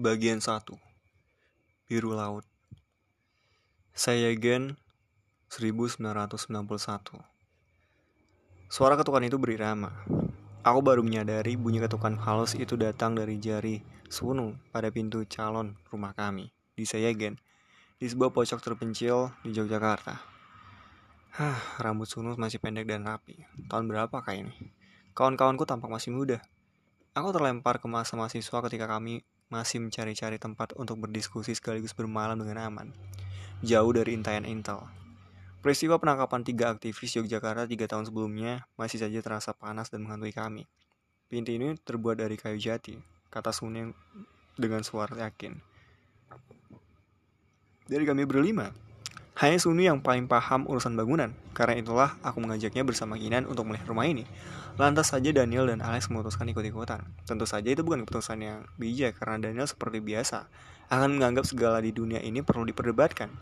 Bagian 1 Biru Laut Saya Gen 1991 Suara ketukan itu berirama Aku baru menyadari bunyi ketukan halus itu datang dari jari Sunu pada pintu calon rumah kami di Sayagen, di sebuah pojok terpencil di Yogyakarta. Hah, rambut Sunu masih pendek dan rapi. Tahun berapa kah ini? Kawan-kawanku tampak masih muda. Aku terlempar ke masa mahasiswa ketika kami masih mencari-cari tempat untuk berdiskusi sekaligus bermalam dengan aman, jauh dari intayan intel. Peristiwa penangkapan tiga aktivis Yogyakarta tiga tahun sebelumnya masih saja terasa panas dan menghantui kami. Pintu ini terbuat dari kayu jati, kata Suning dengan suara yakin. Dari kami berlima, hanya Sunu yang paling paham urusan bangunan. Karena itulah aku mengajaknya bersama Kinan untuk melihat rumah ini. Lantas saja Daniel dan Alex memutuskan ikut-ikutan. Tentu saja itu bukan keputusan yang bijak karena Daniel seperti biasa akan menganggap segala di dunia ini perlu diperdebatkan.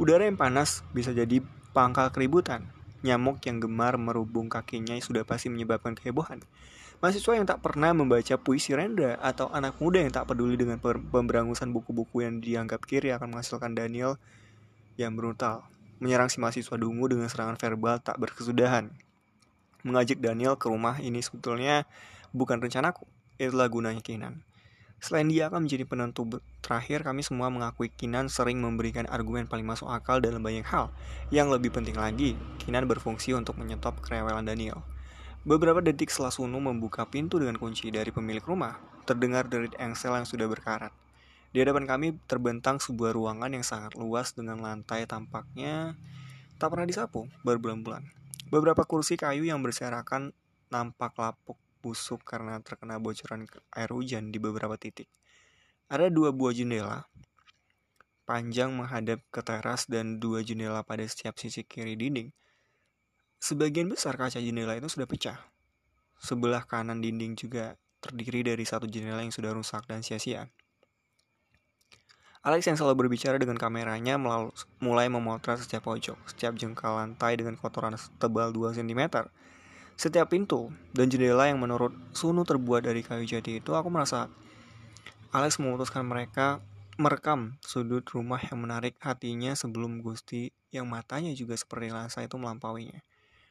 Udara yang panas bisa jadi pangkal keributan. Nyamuk yang gemar merubung kakinya sudah pasti menyebabkan kehebohan. Mahasiswa yang tak pernah membaca puisi Rendra atau anak muda yang tak peduli dengan pemberangusan buku-buku yang dianggap kiri akan menghasilkan Daniel yang brutal, menyerang si mahasiswa dungu dengan serangan verbal tak berkesudahan. Mengajak Daniel ke rumah ini sebetulnya bukan rencanaku, itulah gunanya Kinan. Selain dia akan menjadi penentu terakhir, kami semua mengakui Kinan sering memberikan argumen paling masuk akal dalam banyak hal. Yang lebih penting lagi, Kinan berfungsi untuk menyetop kerewelan Daniel. Beberapa detik setelah Sunu membuka pintu dengan kunci dari pemilik rumah, terdengar derit engsel yang sudah berkarat. Di hadapan kami terbentang sebuah ruangan yang sangat luas dengan lantai tampaknya tak pernah disapu berbulan-bulan. Beberapa kursi kayu yang berserakan nampak lapuk busuk karena terkena bocoran air hujan di beberapa titik. Ada dua buah jendela, panjang menghadap ke teras dan dua jendela pada setiap sisi kiri dinding. Sebagian besar kaca jendela itu sudah pecah. Sebelah kanan dinding juga terdiri dari satu jendela yang sudah rusak dan sia-sia. Alex yang selalu berbicara dengan kameranya mulai memotret setiap pojok, setiap jengkal lantai dengan kotoran tebal 2 cm. Setiap pintu dan jendela yang menurut Sunu terbuat dari kayu jati itu, aku merasa Alex memutuskan mereka merekam sudut rumah yang menarik hatinya sebelum Gusti yang matanya juga seperti Lansa itu melampauinya.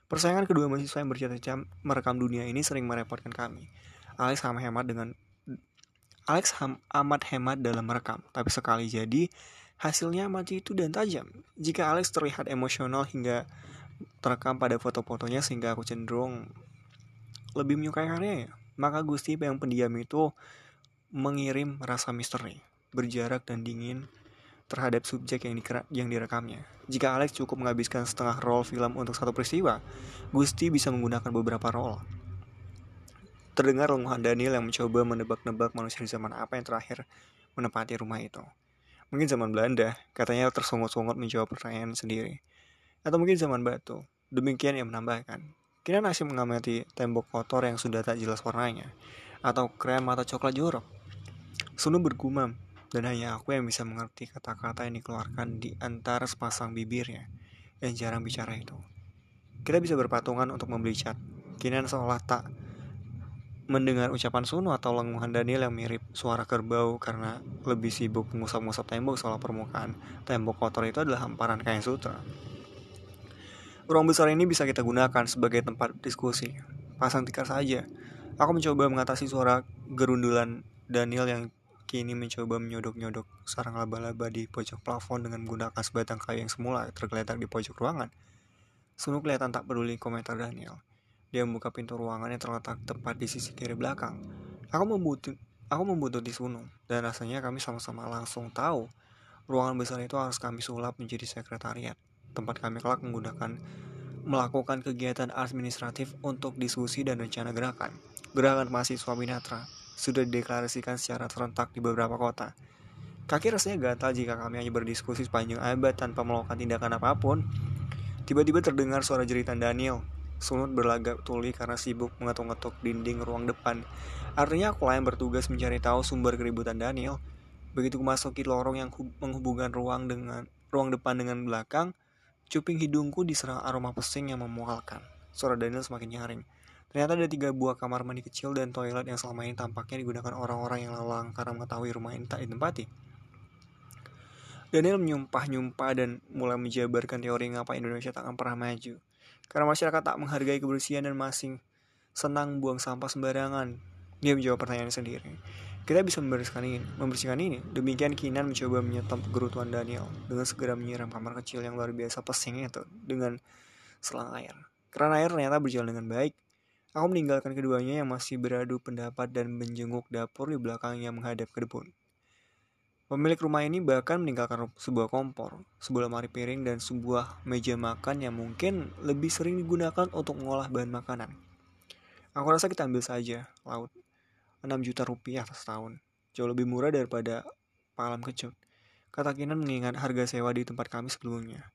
Persaingan kedua mahasiswa yang bercita-cita merekam dunia ini sering merepotkan kami. Alex sama hemat dengan Alex ham, amat hemat dalam merekam, tapi sekali jadi hasilnya amat itu dan tajam. Jika Alex terlihat emosional hingga terekam pada foto-fotonya sehingga aku cenderung lebih menyukai karyanya, maka Gusti yang pendiam itu mengirim rasa misteri, berjarak dan dingin terhadap subjek yang, yang direkamnya. Jika Alex cukup menghabiskan setengah roll film untuk satu peristiwa, Gusti bisa menggunakan beberapa roll. Terdengar lenguhan Daniel yang mencoba menebak-nebak manusia di zaman apa yang terakhir menempati rumah itu. Mungkin zaman Belanda, katanya tersungut-sungut menjawab pertanyaan sendiri. Atau mungkin zaman batu. Demikian yang menambahkan. Kira nasi mengamati tembok kotor yang sudah tak jelas warnanya. Atau krem atau coklat jorok. Sunu bergumam, dan hanya aku yang bisa mengerti kata-kata yang dikeluarkan di antara sepasang bibirnya yang jarang bicara itu. Kita bisa berpatungan untuk membeli cat. Kinan seolah tak mendengar ucapan Sunu atau lenguhan Daniel yang mirip suara kerbau karena lebih sibuk mengusap-ngusap tembok soal permukaan tembok kotor itu adalah hamparan kain sutra. Ruang besar ini bisa kita gunakan sebagai tempat diskusi. Pasang tikar saja. Aku mencoba mengatasi suara gerundulan Daniel yang kini mencoba menyodok-nyodok sarang laba-laba di pojok plafon dengan menggunakan sebatang kayu yang semula tergeletak di pojok ruangan. Sunu kelihatan tak peduli komentar Daniel. Dia membuka pintu ruangan yang terletak tepat di sisi kiri belakang. Aku membutut, aku membuntuti Sunu, dan rasanya kami sama-sama langsung tahu ruangan besar itu harus kami sulap menjadi sekretariat, tempat kami kelak menggunakan melakukan kegiatan administratif untuk diskusi dan rencana gerakan. Gerakan mahasiswa Minatra sudah dideklarasikan secara serentak di beberapa kota. Kaki rasanya gatal jika kami hanya berdiskusi sepanjang abad tanpa melakukan tindakan apa pun. Tiba-tiba terdengar suara jeritan Daniel. Sunut berlagak tuli karena sibuk mengetuk-ngetuk dinding ruang depan. Artinya aku yang bertugas mencari tahu sumber keributan Daniel. Begitu memasuki lorong yang menghubungkan ruang dengan ruang depan dengan belakang, cuping hidungku diserang aroma pesing yang memualkan. Suara Daniel semakin nyaring Ternyata ada tiga buah kamar mandi kecil dan toilet yang selama ini tampaknya digunakan orang-orang yang lalang karena mengetahui rumah ini tak ditempati. Daniel menyumpah-nyumpah dan mulai menjabarkan teori ngapa Indonesia tak akan pernah maju. Karena masyarakat tak menghargai kebersihan dan masing senang buang sampah sembarangan. Dia menjawab pertanyaan sendiri. Kita bisa membersihkan ini, membersihkan ini. Demikian Kinan mencoba menyetop kegerutuan Daniel dengan segera menyiram kamar kecil yang luar biasa pesing itu dengan selang air. Karena air ternyata berjalan dengan baik. Aku meninggalkan keduanya yang masih beradu pendapat dan menjenguk dapur di belakang yang menghadap ke depan. Pemilik rumah ini bahkan meninggalkan sebuah kompor, sebuah lemari piring, dan sebuah meja makan yang mungkin lebih sering digunakan untuk mengolah bahan makanan. Aku rasa kita ambil saja, laut. 6 juta rupiah setahun. Jauh lebih murah daripada palam kecut. Kata Kinan mengingat harga sewa di tempat kami sebelumnya.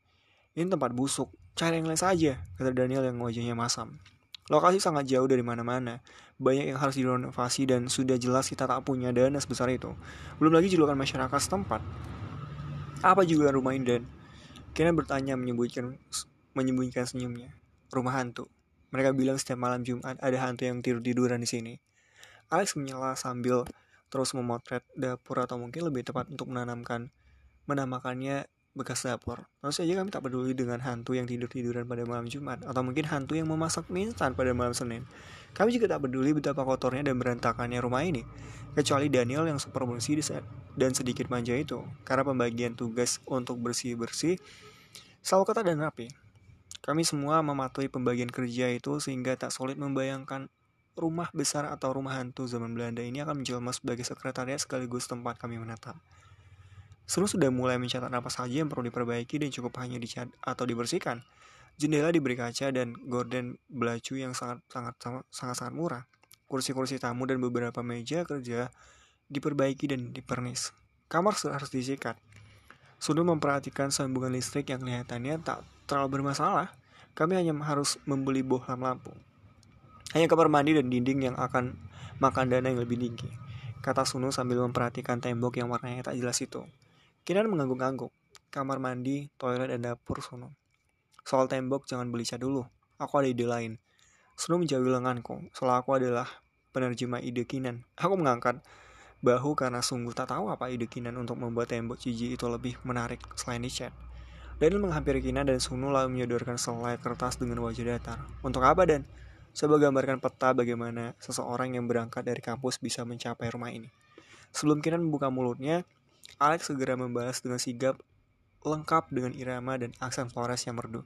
Ini tempat busuk, cari yang lain saja, kata Daniel yang wajahnya masam. Lokasi sangat jauh dari mana-mana. Banyak yang harus direnovasi dan sudah jelas kita tak punya dana sebesar itu. Belum lagi julukan masyarakat setempat. Apa juga rumah ini dan? Kena bertanya menyembunyikan menyembunyikan senyumnya. Rumah hantu. Mereka bilang setiap malam Jumat ada hantu yang tidur-tiduran di sini. Alex menyela sambil terus memotret dapur atau mungkin lebih tepat untuk menanamkan menamakannya bekas dapur. Tentu saja kami tak peduli dengan hantu yang tidur-tiduran pada malam Jumat atau mungkin hantu yang memasak mie instan pada malam Senin. Kami juga tak peduli betapa kotornya dan berantakannya rumah ini, kecuali Daniel yang super bersih dan sedikit manja itu, karena pembagian tugas untuk bersih-bersih selalu ketat dan rapi. Kami semua mematuhi pembagian kerja itu sehingga tak sulit membayangkan rumah besar atau rumah hantu zaman Belanda ini akan menjelma sebagai sekretariat sekaligus tempat kami menetap. Seru sudah mulai mencatat apa saja yang perlu diperbaiki dan cukup hanya dicat atau dibersihkan. Jendela diberi kaca dan gorden belacu yang sangat sangat sangat sangat murah. Kursi-kursi tamu dan beberapa meja kerja diperbaiki dan dipernis. Kamar harus disikat. Sudah memperhatikan sambungan listrik yang kelihatannya tak terlalu bermasalah. Kami hanya harus membeli bohlam lampu. Hanya kamar mandi dan dinding yang akan makan dana yang lebih tinggi. Kata Sunu sambil memperhatikan tembok yang warnanya tak jelas itu. Kinan mengangguk-angguk. Kamar mandi, toilet, dan dapur sono. Soal tembok jangan beli cat dulu. Aku ada ide lain. Sunu menjauhi lenganku, soal aku adalah penerjemah ide Kinan. Aku mengangkat bahu karena sungguh tak tahu apa ide Kinan untuk membuat tembok ciji itu lebih menarik selain di cat. Daniel menghampiri Kinan dan Sunu lalu menyodorkan selai kertas dengan wajah datar. Untuk apa dan? Saya gambarkan peta bagaimana seseorang yang berangkat dari kampus bisa mencapai rumah ini. Sebelum Kinan membuka mulutnya, Alex segera membalas dengan sigap lengkap dengan irama dan aksen Flores yang merdu.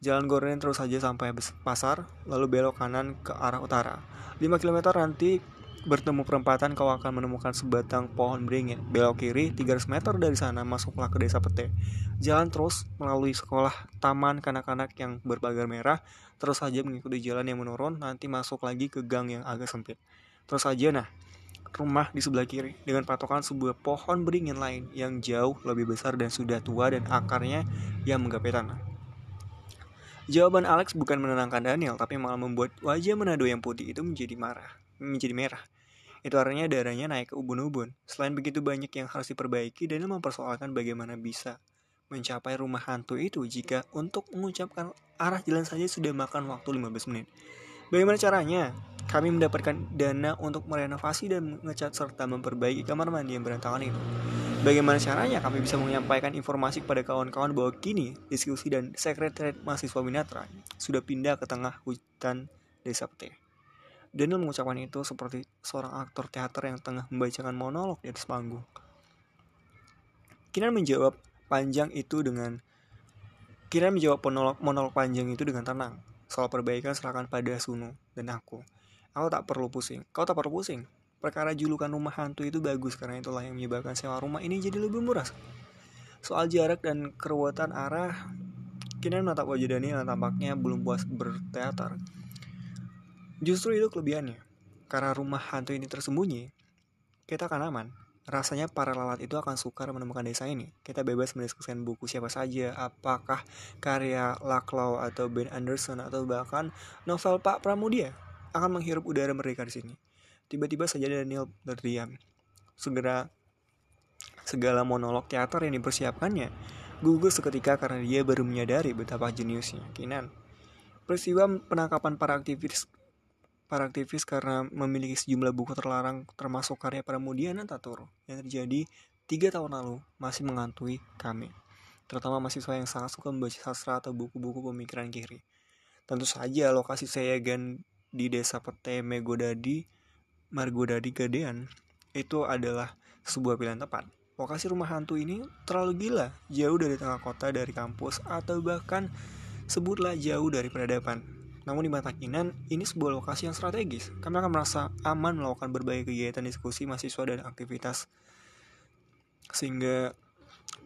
Jalan gorden terus saja sampai pasar, lalu belok kanan ke arah utara. 5 km nanti bertemu perempatan kau akan menemukan sebatang pohon beringin. Belok kiri 300 meter dari sana masuklah ke desa Pete. Jalan terus melalui sekolah taman kanak-kanak yang berpagar merah, terus saja mengikuti jalan yang menurun, nanti masuk lagi ke gang yang agak sempit. Terus saja nah, rumah di sebelah kiri dengan patokan sebuah pohon beringin lain yang jauh lebih besar dan sudah tua dan akarnya yang menggapai tanah. Jawaban Alex bukan menenangkan Daniel, tapi malah membuat wajah Manado yang putih itu menjadi marah, menjadi merah. Itu artinya darahnya naik ke ubun-ubun. Selain begitu banyak yang harus diperbaiki, Daniel mempersoalkan bagaimana bisa mencapai rumah hantu itu jika untuk mengucapkan arah jalan saja sudah makan waktu 15 menit. Bagaimana caranya? Kami mendapatkan dana untuk merenovasi dan mengecat serta memperbaiki kamar mandi yang berantakan itu. Bagaimana caranya kami bisa menyampaikan informasi kepada kawan-kawan bahwa kini diskusi dan sekretariat mahasiswa Minatra sudah pindah ke tengah hutan desa Pete. Daniel mengucapkan itu seperti seorang aktor teater yang tengah membacakan monolog di atas panggung. Kinan menjawab panjang itu dengan Kinan menjawab monolog, monolog panjang itu dengan tenang. Soal perbaikan serahkan pada Sunu dan aku. Aku tak perlu pusing. Kau tak perlu pusing. Perkara julukan rumah hantu itu bagus karena itulah yang menyebabkan sewa rumah ini jadi lebih murah. Soal jarak dan keruwetan arah, kini menatap wajah Dani yang tampaknya belum puas berteater. Justru itu kelebihannya. Karena rumah hantu ini tersembunyi, kita akan aman. Rasanya para lalat itu akan sukar menemukan desa ini. Kita bebas mendiskusikan buku siapa saja, apakah karya Laclau atau Ben Anderson atau bahkan novel Pak Pramudia akan menghirup udara mereka di sini. Tiba-tiba saja Daniel terdiam. Segera segala monolog teater yang dipersiapkannya gugur seketika karena dia baru menyadari betapa jeniusnya Kinan. Peristiwa penangkapan para aktivis para aktivis karena memiliki sejumlah buku terlarang termasuk karya Pramudiana Taturo yang terjadi tiga tahun lalu masih menghantui kami. Terutama mahasiswa yang sangat suka membaca sastra atau buku-buku pemikiran kiri. Tentu saja lokasi Sayagan di desa Peteme Godadi, Margodadi Gadean itu adalah sebuah pilihan tepat. Lokasi rumah hantu ini terlalu gila, jauh dari tengah kota dari kampus atau bahkan sebutlah jauh dari peradaban. Namun di mata Kinan, ini sebuah lokasi yang strategis. Kami akan merasa aman melakukan berbagai kegiatan diskusi mahasiswa dan aktivitas. Sehingga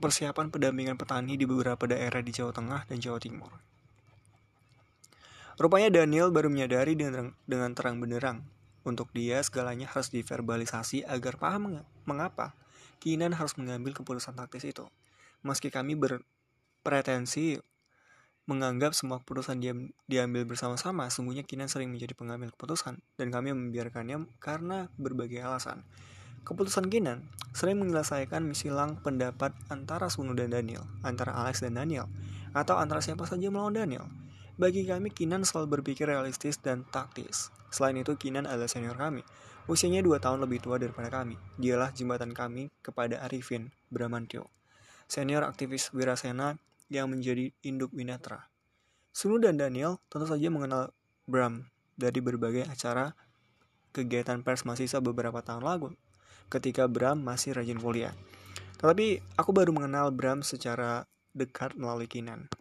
persiapan pendampingan petani di beberapa daerah di Jawa Tengah dan Jawa Timur. Rupanya Daniel baru menyadari dengan, dengan terang benderang. Untuk dia, segalanya harus diverbalisasi agar paham mengapa Kinan harus mengambil keputusan taktis itu. Meski kami berpretensi menganggap semua keputusan dia diambil bersama-sama, sungguhnya Kinan sering menjadi pengambil keputusan, dan kami membiarkannya karena berbagai alasan. Keputusan Kinan sering menyelesaikan misilang pendapat antara Sunu dan Daniel, antara Alex dan Daniel, atau antara siapa saja melawan Daniel. Bagi kami, Kinan selalu berpikir realistis dan taktis. Selain itu, Kinan adalah senior kami. Usianya dua tahun lebih tua daripada kami. Dialah jembatan kami kepada Arifin Bramantio, senior aktivis Wirasena yang menjadi induk Winatra. Sunu dan Daniel tentu saja mengenal Bram dari berbagai acara kegiatan pers mahasiswa beberapa tahun lalu ketika Bram masih rajin kuliah. Tetapi aku baru mengenal Bram secara dekat melalui Kinan.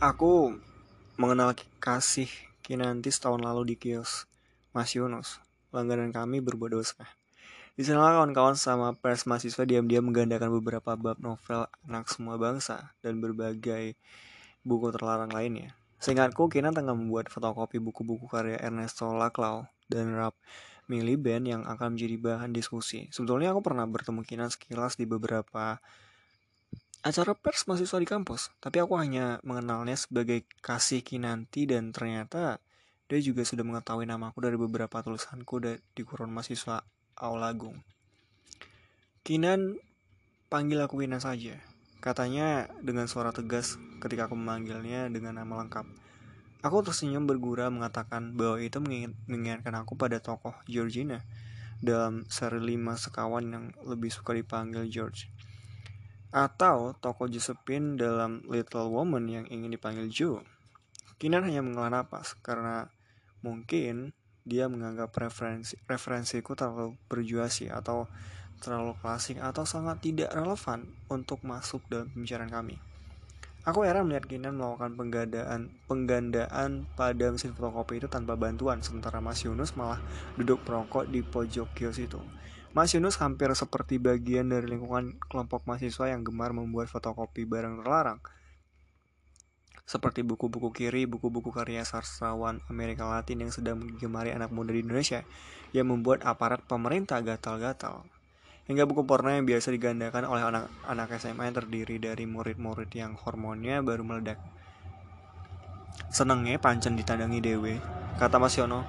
Aku mengenal kasih Kinanti setahun lalu di kios Mas Yunus. Langganan kami berbuat dosa. Di sana kawan-kawan sama pers mahasiswa diam-diam menggandakan beberapa bab novel anak semua bangsa dan berbagai buku terlarang lainnya. Seingatku, Kinan tengah membuat fotokopi buku-buku karya Ernesto Laclau dan Rap Miliband yang akan menjadi bahan diskusi. Sebetulnya aku pernah bertemu Kinan sekilas di beberapa acara pers mahasiswa di kampus, tapi aku hanya mengenalnya sebagai kasih Kinanti dan ternyata dia juga sudah mengetahui namaku dari beberapa tulisanku di kurun mahasiswa Aulagung. Kinan panggil aku Kinan saja. Katanya dengan suara tegas ketika aku memanggilnya dengan nama lengkap. Aku tersenyum bergura mengatakan bahwa itu mengingatkan aku pada tokoh Georgina dalam seri lima sekawan yang lebih suka dipanggil George. Atau tokoh Josephine dalam Little Woman yang ingin dipanggil Joe. Kinan hanya menghela napas karena mungkin dia menganggap referensi referensiku terlalu berjuasi atau terlalu klasik atau sangat tidak relevan untuk masuk dalam pembicaraan kami. Aku heran melihat Kinan melakukan penggandaan, penggandaan pada mesin fotokopi itu tanpa bantuan, sementara Mas Yunus malah duduk perokok di pojok kios itu. Mas Yunus hampir seperti bagian dari lingkungan kelompok mahasiswa yang gemar membuat fotokopi barang terlarang seperti buku-buku kiri, buku-buku karya sastrawan Amerika Latin yang sedang menggemari anak muda di Indonesia, yang membuat aparat pemerintah gatal-gatal. Hingga buku porno yang biasa digandakan oleh anak-anak SMA yang terdiri dari murid-murid yang hormonnya baru meledak. Senengnya pancen ditandangi dewe, kata Mas Yono.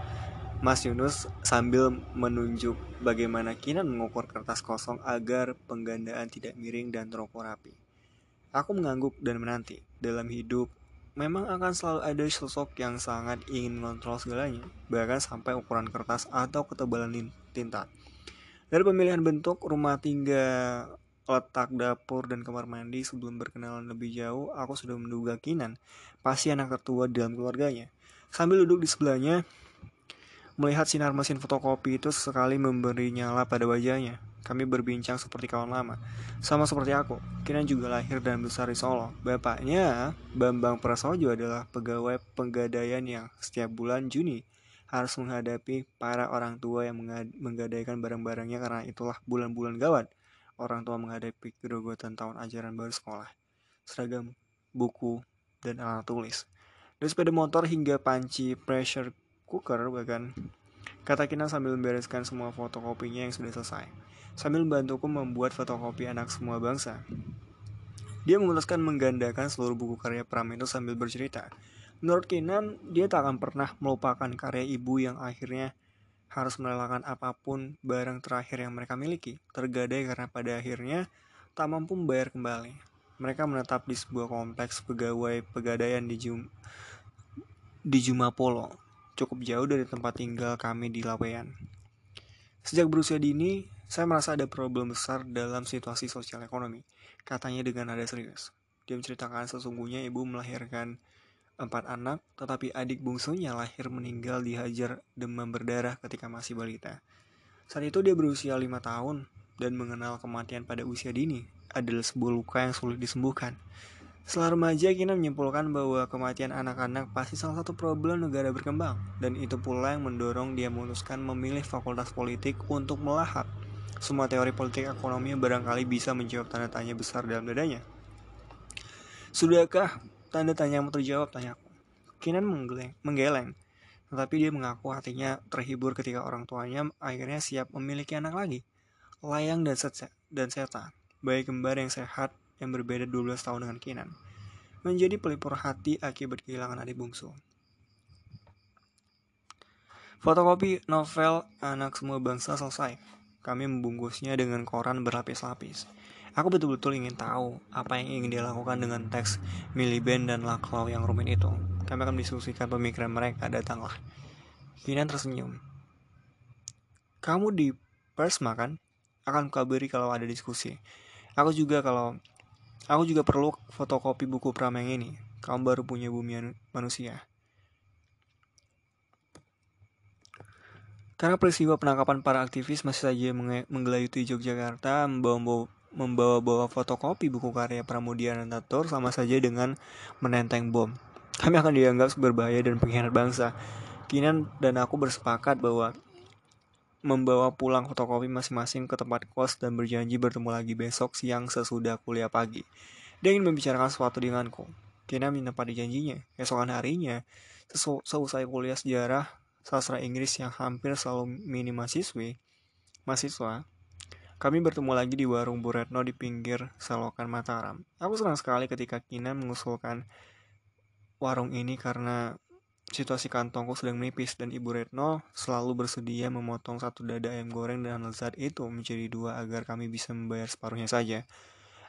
Mas Yunus sambil menunjuk bagaimana Kinan mengukur kertas kosong agar penggandaan tidak miring dan terukur rapi. Aku mengangguk dan menanti. Dalam hidup, memang akan selalu ada sosok yang sangat ingin mengontrol segalanya, bahkan sampai ukuran kertas atau ketebalan tinta. Dari pemilihan bentuk rumah tinggal, letak dapur dan kamar mandi sebelum berkenalan lebih jauh, aku sudah menduga Kinan pasti anak tertua dalam keluarganya. Sambil duduk di sebelahnya, melihat sinar mesin fotokopi itu sesekali memberi nyala pada wajahnya. Kami berbincang seperti kawan lama. Sama seperti aku, Kinan juga lahir dan besar di Solo. Bapaknya, Bambang Prasojo adalah pegawai penggadaian yang setiap bulan Juni harus menghadapi para orang tua yang menggadaikan barang-barangnya karena itulah bulan-bulan gawat. Orang tua menghadapi kerogotan tahun ajaran baru sekolah. Seragam, buku, dan alat tulis. Dari sepeda motor hingga panci pressure cooker bahkan Kata Kinan sambil membereskan semua fotokopinya yang sudah selesai sambil membantuku membuat fotokopi anak semua bangsa. Dia memutuskan menggandakan seluruh buku karya Pram itu sambil bercerita. Menurut Kinan, dia tak akan pernah melupakan karya ibu yang akhirnya harus merelakan apa pun barang terakhir yang mereka miliki, tergadai karena pada akhirnya tak mampu membayar kembali. Mereka menetap di sebuah kompleks pegawai pegadaian di Jum di Jumapolo, cukup jauh dari tempat tinggal kami di Lawean. Sejak berusia dini, saya merasa ada problem besar dalam situasi sosial ekonomi, katanya dengan nada serius. Dia menceritakan sesungguhnya ibu melahirkan empat anak, tetapi adik bungsunya lahir meninggal dihajar demam berdarah ketika masih balita. Saat itu dia berusia lima tahun dan mengenal kematian pada usia dini adalah sebuah luka yang sulit disembuhkan. Setelah remaja, Kina menyimpulkan bahwa kematian anak-anak pasti salah satu problem negara berkembang, dan itu pula yang mendorong dia memutuskan memilih fakultas politik untuk melahap. Semua teori politik ekonomi barangkali bisa menjawab tanda tanya besar dalam dadanya. Sudahkah tanda tanya yang terjawab, tanyaku. Kinan menggeleng, menggeleng, tetapi dia mengaku hatinya terhibur ketika orang tuanya akhirnya siap memiliki anak lagi. Layang dan, dan Seta, bayi kembar yang sehat yang berbeda 12 tahun dengan Kinan, menjadi pelipur hati akibat kehilangan adik bungsu. Fotokopi novel Anak Semua Bangsa selesai. Kami membungkusnya dengan koran berlapis-lapis. Aku betul-betul ingin tahu apa yang ingin dia lakukan dengan teks Miliband dan Laklau yang rumit itu. Kami akan diskusikan pemikiran mereka, datanglah. Kinan tersenyum. Kamu di Persma kan? Akan kabari kalau ada diskusi. Aku juga kalau aku juga perlu fotokopi buku Pram ini. Kamu baru punya bumi manusia. Karena peristiwa penangkapan para aktivis masih saja menggelayuti Yogyakarta, membawa membawa-bawa fotokopi buku karya Pramudia Anantatur sama saja dengan menenteng bom. Kami akan dianggap berbahaya dan pengkhianat bangsa. Kinan dan aku bersepakat bahwa membawa pulang fotokopi masing-masing ke tempat kos dan berjanji bertemu lagi besok siang sesudah kuliah pagi. Dia ingin membicarakan sesuatu denganku. Kina menepati janjinya. Esokan harinya, seusai kuliah sejarah sastra Inggris yang hampir selalu minim mahasiswi, mahasiswa, kami bertemu lagi di warung Bu Retno di pinggir selokan Mataram. Aku senang sekali ketika Kina mengusulkan warung ini karena Situasi kantongku sedang menipis dan Ibu Retno selalu bersedia memotong satu dada ayam goreng dan lezat itu menjadi dua agar kami bisa membayar separuhnya saja.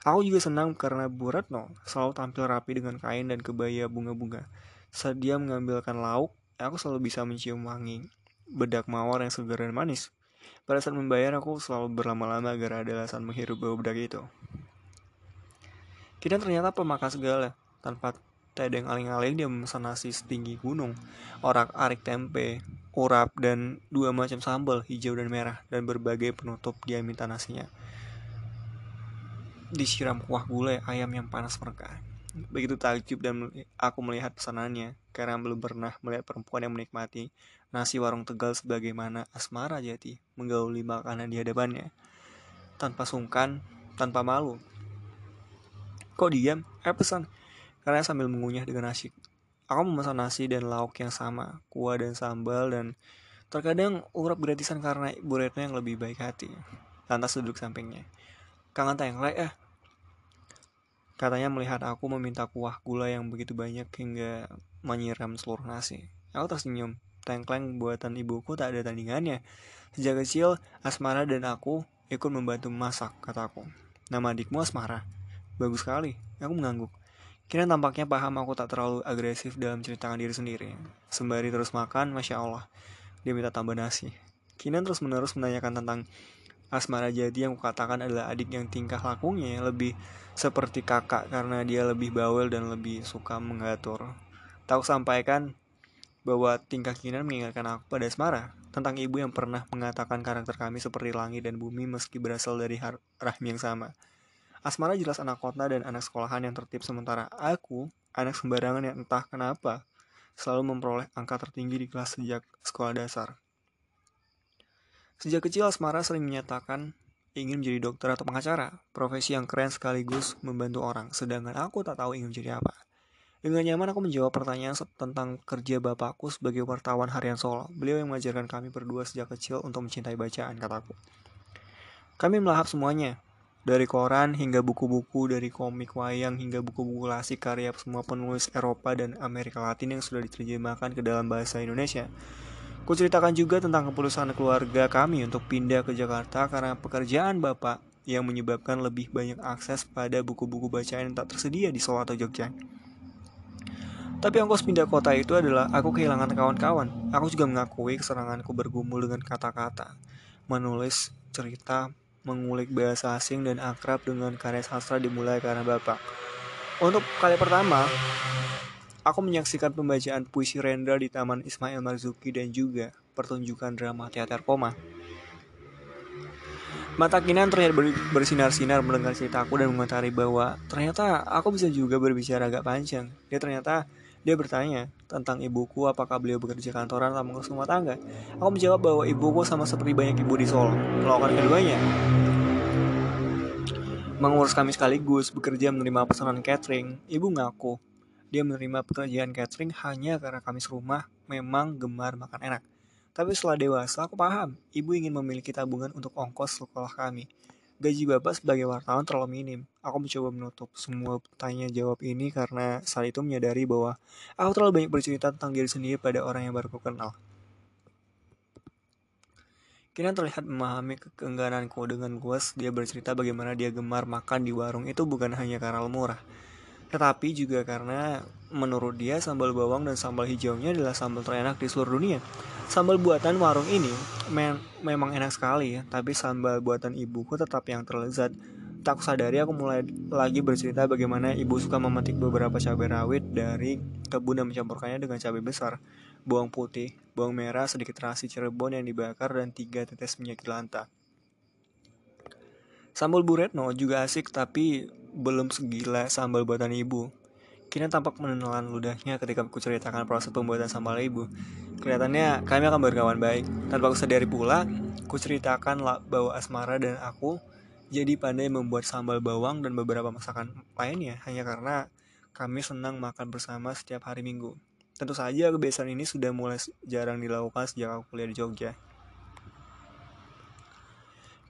Aku juga senang karena Bu Retno selalu tampil rapi dengan kain dan kebaya bunga-bunga. Saat dia mengambilkan lauk, aku selalu bisa mencium wangi bedak mawar yang segar dan manis. Pada saat membayar, aku selalu berlama-lama agar ada alasan menghirup bau bedak itu. Kita ternyata pemakan segala, tanpa Tedeng aling-aling dia memesan nasi setinggi gunung, orak-arik tempe, urap, dan dua macam sambal hijau dan merah, dan berbagai penutup dia minta nasinya. Disiram kuah gulai ayam yang panas mereka. Begitu takjub dan aku melihat pesanannya, karena belum pernah melihat perempuan yang menikmati nasi warung Tegal sebagaimana Asmara Jati menggauli makanan di hadapannya. Tanpa sungkan, tanpa malu. Kok diam? Eh pesan, karena sambil mengunyah dengan nasi. Aku memesan nasi dan lauk yang sama, kuah dan sambal dan terkadang urap gratisan karena Ibu Retno yang lebih baik hati. Lantas duduk sampingnya. Kangen tayang lek eh. Katanya melihat aku meminta kuah gula yang begitu banyak hingga menyiram seluruh nasi. Aku tersenyum. Tengkleng buatan ibuku tak ada tandingannya. Sejak kecil, Asmara dan aku ikut membantu masak, kataku. Nama adikmu Asmara. Bagus sekali. Aku mengangguk. Kira tampaknya paham aku tak terlalu agresif dalam ceritakan diri sendiri. Sembari terus makan, Masya Allah, dia minta tambah nasi. Kinan terus menerus menanyakan tentang Asmara Jati yang kukatakan adalah adik yang tingkah lakunya lebih seperti kakak karena dia lebih bawel dan lebih suka mengatur. Tahu sampaikan bahwa tingkah Kinan mengingatkan aku pada Asmara tentang ibu yang pernah mengatakan karakter kami seperti langit dan bumi meski berasal dari rahmi yang sama. Asmara jelas anak kota dan anak sekolahan yang tertib sementara aku anak sembarangan yang entah kenapa selalu memperoleh angka tertinggi di kelas sejak sekolah dasar. Sejak kecil Asmara sering menyatakan ingin menjadi dokter atau pengacara, profesi yang keren sekaligus membantu orang, sedangkan aku tak tahu ingin menjadi apa. Dengan nyaman aku menjawab pertanyaan tentang kerja bapakku sebagai wartawan harian Solo. Beliau yang mengajarkan kami berdua sejak kecil untuk mencintai bacaan, kataku. Kami melahap semuanya, dari koran hingga buku-buku, dari komik wayang hingga buku-buku klasik karya semua penulis Eropa dan Amerika Latin yang sudah diterjemahkan ke dalam bahasa Indonesia. Kuceritakan juga tentang keputusan keluarga kami untuk pindah ke Jakarta karena pekerjaan bapak yang menyebabkan lebih banyak akses pada buku-buku bacaan yang tak tersedia di Solo atau Jogja. Tapi ongkos pindah kota itu adalah aku kehilangan kawan-kawan. Aku juga mengakui keseranganku bergumul dengan kata-kata, menulis cerita, mengulik bahasa asing dan akrab dengan karya sastra dimulai karena bapak. Untuk kali pertama, aku menyaksikan pembacaan puisi Rendra di Taman Ismail Marzuki dan juga pertunjukan drama teater koma. Mata Kinan terlihat bersinar-sinar mendengar ceritaku dan mengetahui bahwa ternyata aku bisa juga berbicara agak panjang. Dia ternyata dia bertanya tentang ibuku apakah beliau bekerja kantoran atau mengurus rumah tangga. Aku menjawab bahwa ibuku sama seperti banyak ibu di Solo, melakukan keduanya. Mengurus kami sekaligus, bekerja menerima pesanan catering. Ibu ngaku, dia menerima pekerjaan catering hanya karena kami serumah memang gemar makan enak. Tapi setelah dewasa, aku paham, ibu ingin memiliki tabungan untuk ongkos sekolah kami. Gaji Bapak sebagai wartawan terlalu minim. Aku mencoba menutup semua tanya jawab ini karena saat itu menyadari bahwa aku terlalu banyak bercerita tentang diri sendiri pada orang yang baru aku kenal. Kini terlihat memahami keenggananku dengan puas dia bercerita bagaimana dia gemar makan di warung itu bukan hanya karena murah, tetapi juga karena menurut dia sambal bawang dan sambal hijaunya adalah sambal terenak di seluruh dunia. Sambal buatan warung ini me memang enak sekali ya, tapi sambal buatan ibuku tetap yang terlezat. Tak sadari aku mulai lagi bercerita bagaimana ibu suka memetik beberapa cabai rawit dari kebun dan mencampurkannya dengan cabai besar, bawang putih, bawang merah, sedikit terasi Cirebon yang dibakar, dan tiga tetes minyak jelantah. Sambal buretno juga asik tapi belum segila sambal buatan ibu. Kini tampak menelan ludahnya ketika aku ceritakan proses pembuatan sambal ibu. Kelihatannya kami akan berkawan baik. Tanpa aku sadari pula, ku ceritakan bahwa Asmara dan aku jadi pandai membuat sambal bawang dan beberapa masakan lainnya hanya karena kami senang makan bersama setiap hari minggu. Tentu saja kebiasaan ini sudah mulai jarang dilakukan sejak aku kuliah di Jogja.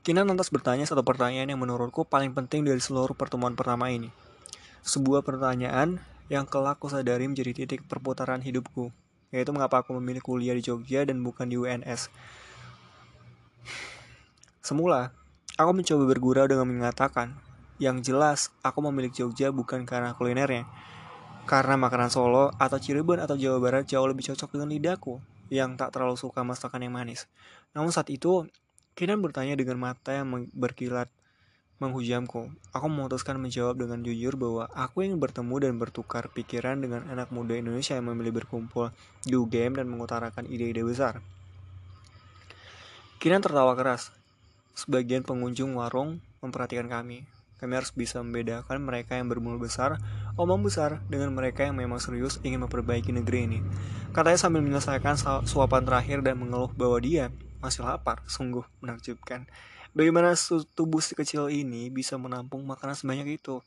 Kinan lantas bertanya satu pertanyaan yang menurutku paling penting dari seluruh pertemuan pertama ini. Sebuah pertanyaan yang kelak ku sadari menjadi titik perputaran hidupku, yaitu mengapa aku memilih kuliah di Jogja dan bukan di UNS. Semula, aku mencoba bergurau dengan mengatakan, yang jelas aku memilih Jogja bukan karena kulinernya, karena makanan Solo atau Cirebon atau Jawa Barat jauh lebih cocok dengan lidahku yang tak terlalu suka masakan yang manis. Namun saat itu, Kinan bertanya dengan mata yang berkilat menghujamku. Aku memutuskan menjawab dengan jujur bahwa aku ingin bertemu dan bertukar pikiran dengan anak muda Indonesia yang memilih berkumpul di UGM dan mengutarakan ide-ide besar. Kinan tertawa keras. Sebagian pengunjung warung memperhatikan kami. Kami harus bisa membedakan mereka yang bermulut besar, omong besar, dengan mereka yang memang serius ingin memperbaiki negeri ini. Katanya sambil menyelesaikan suapan terakhir dan mengeluh bahwa dia masih lapar, sungguh menakjubkan. Bagaimana tubuh si kecil ini bisa menampung makanan sebanyak itu?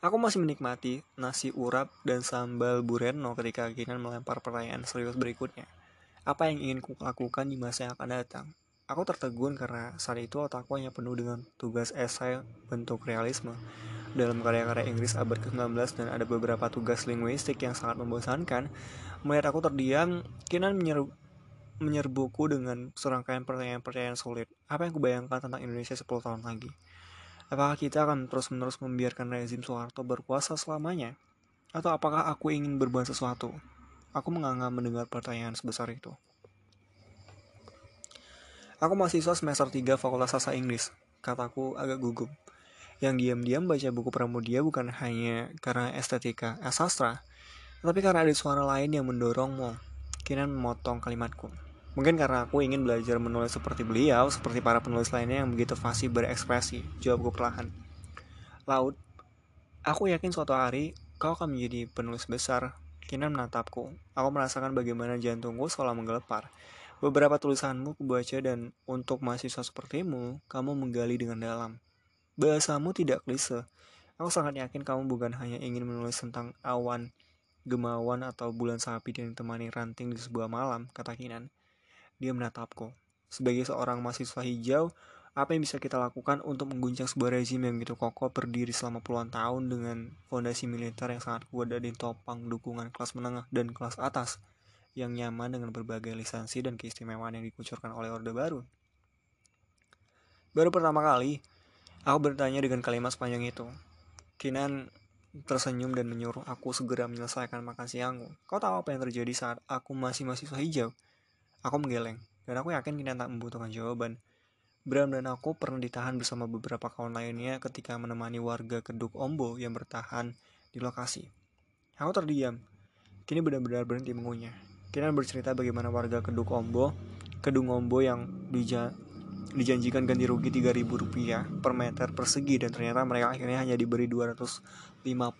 Aku masih menikmati nasi urap dan sambal bureno ketika Kinan melempar pertanyaan serius berikutnya. Apa yang ingin ku lakukan di masa yang akan datang? Aku tertegun karena saat itu otakku hanya penuh dengan tugas esai bentuk realisme dalam karya-karya Inggris abad ke-19 dan ada beberapa tugas linguistik yang sangat membosankan. Melihat aku terdiam, Kinan menyeru menyerbuku dengan serangkaian pertanyaan-pertanyaan sulit. Apa yang kubayangkan tentang Indonesia 10 tahun lagi? Apakah kita akan terus-menerus membiarkan rezim Soeharto berkuasa selamanya? Atau apakah aku ingin berbuat sesuatu? Aku menganga mendengar pertanyaan sebesar itu. Aku mahasiswa semester 3 Fakultas Sastra Inggris. Kataku agak gugup. Yang diam-diam baca buku Pramudia bukan hanya karena estetika eh, sastra, tapi karena ada suara lain yang mendorongmu. Kinan memotong kalimatku. Mungkin karena aku ingin belajar menulis seperti beliau, seperti para penulis lainnya yang begitu fasih berekspresi. Jawabku perlahan. Laut, aku yakin suatu hari kau akan menjadi penulis besar. Kinan menatapku. Aku merasakan bagaimana jantungku seolah menggelepar. Beberapa tulisanmu kubaca dan untuk mahasiswa sepertimu, kamu menggali dengan dalam. Bahasamu tidak klise. Aku sangat yakin kamu bukan hanya ingin menulis tentang awan, gemawan atau bulan sapi yang ditemani ranting di sebuah malam, kata Kinan. Dia menatapku. Sebagai seorang mahasiswa hijau, apa yang bisa kita lakukan untuk mengguncang sebuah rezim yang begitu kokoh berdiri selama puluhan tahun dengan fondasi militer yang sangat kuat dan ditopang dukungan kelas menengah dan kelas atas yang nyaman dengan berbagai lisensi dan keistimewaan yang dikucurkan oleh Orde Baru. Baru pertama kali, aku bertanya dengan kalimat sepanjang itu. Kinan tersenyum dan menyuruh aku segera menyelesaikan makan siangku. Kau tahu apa yang terjadi saat aku masih mahasiswa hijau? Aku menggeleng, dan aku yakin Kinan tak membutuhkan jawaban. Bram dan aku pernah ditahan bersama beberapa kawan lainnya ketika menemani warga Keduk Ombo yang bertahan di lokasi. Aku terdiam. Kini benar-benar berhenti mengunyah. Kinan bercerita bagaimana warga Keduk Ombo, Kedung Ombo yang dija dijanjikan ganti rugi 3000 rupiah per meter persegi dan ternyata mereka akhirnya hanya diberi 250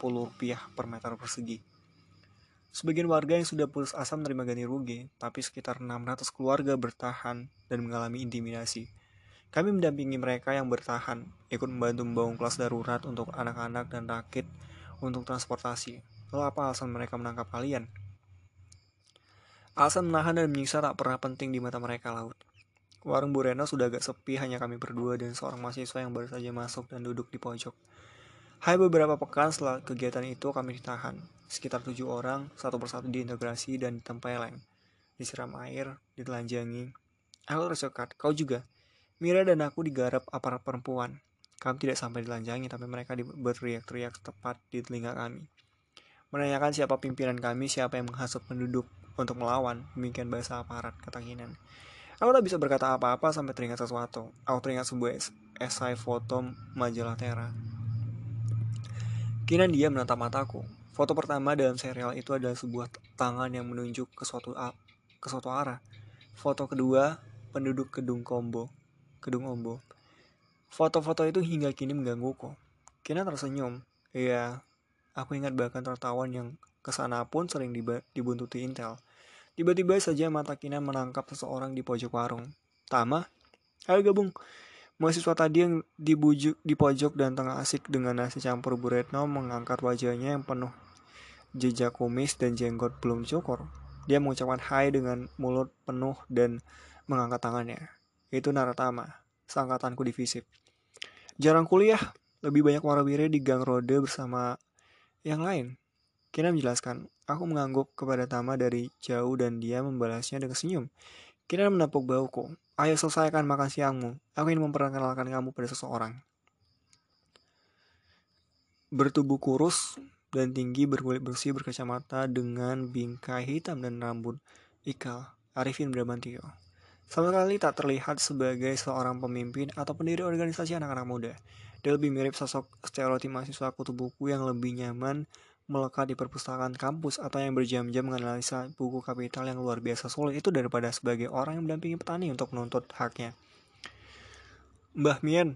rupiah per meter persegi. Sebagian warga yang sudah putus asa menerima ganti rugi, tapi sekitar 600 keluarga bertahan dan mengalami intimidasi. Kami mendampingi mereka yang bertahan, ikut membantu membangun kelas darurat untuk anak-anak dan rakit untuk transportasi. Lalu apa alasan mereka menangkap kalian? Alasan menahan dan menyiksa tak pernah penting di mata mereka laut. Warung Bu Reno sudah agak sepi, hanya kami berdua dan seorang mahasiswa yang baru saja masuk dan duduk di pojok. Hai beberapa pekan setelah kegiatan itu kami ditahan. Sekitar tujuh orang, satu persatu diintegrasi dan ditempeleng. Disiram air, ditelanjangi. Aku tersekat, kau juga. Mira dan aku digarap aparat perempuan. Kami tidak sampai dilanjangi, tapi mereka berteriak-teriak tepat di telinga kami. Menanyakan siapa pimpinan kami, siapa yang menghasut penduduk untuk melawan. Demikian bahasa aparat, kata Kinan. Aku tak bisa berkata apa-apa sampai teringat sesuatu. Aku teringat sebuah esai foto majalah Tera. Kinan dia menatap mataku. Foto pertama dalam serial itu adalah sebuah tangan yang menunjuk ke suatu, ke suatu arah. Foto kedua, penduduk Kedung Kombo Kedung Ombo. Foto-foto itu hingga kini menggangguku. Kina tersenyum. Iya, aku ingat bahkan tertawan yang ke sana pun sering dibuntuti Intel. Tiba-tiba saja mata Kina menangkap seseorang di pojok warung. Tama, ayo gabung. Mahasiswa tadi yang dibujuk di pojok dan tengah asik dengan nasi campur Bu Retno mengangkat wajahnya yang penuh jejak kumis dan jenggot belum cukur. Dia mengucapkan hai dengan mulut penuh dan mengangkat tangannya. Itu Naratama, seangkatanku di FISIP. Jarang kuliah, lebih banyak warawiri di gang rode bersama yang lain. Kina menjelaskan, aku mengangguk kepada Tama dari jauh dan dia membalasnya dengan senyum. Kina menepuk bauku. Ayo selesaikan makan siangmu. Aku ingin memperkenalkan kamu pada seseorang. Bertubuh kurus dan tinggi berkulit bersih berkacamata dengan bingkai hitam dan rambut ikal. Arifin Bramantio. Sama sekali tak terlihat sebagai seorang pemimpin atau pendiri organisasi anak-anak muda. Dia lebih mirip sosok stereotip mahasiswa kutu buku yang lebih nyaman melekat di perpustakaan kampus atau yang berjam-jam menganalisa buku kapital yang luar biasa sulit itu daripada sebagai orang yang mendampingi petani untuk menuntut haknya. Mbah Mien,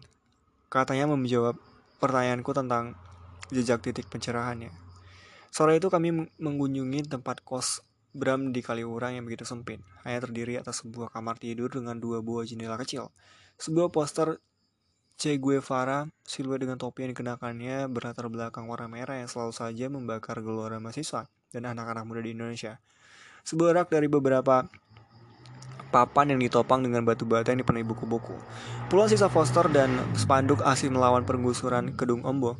katanya menjawab pertanyaanku tentang jejak titik pencerahannya. Sore itu kami mengunjungi tempat kos Bram di Kaliurang yang begitu sempit, hanya terdiri atas sebuah kamar tidur dengan dua buah jendela kecil. Sebuah poster Che Guevara, siluet dengan topi yang dikenakannya berlatar belakang warna merah yang selalu saja membakar gelora mahasiswa dan anak-anak muda di Indonesia. Sebuah rak dari beberapa papan yang ditopang dengan batu bata yang dipenuhi buku-buku. Puluhan sisa poster dan spanduk asli melawan penggusuran Kedung Ombo.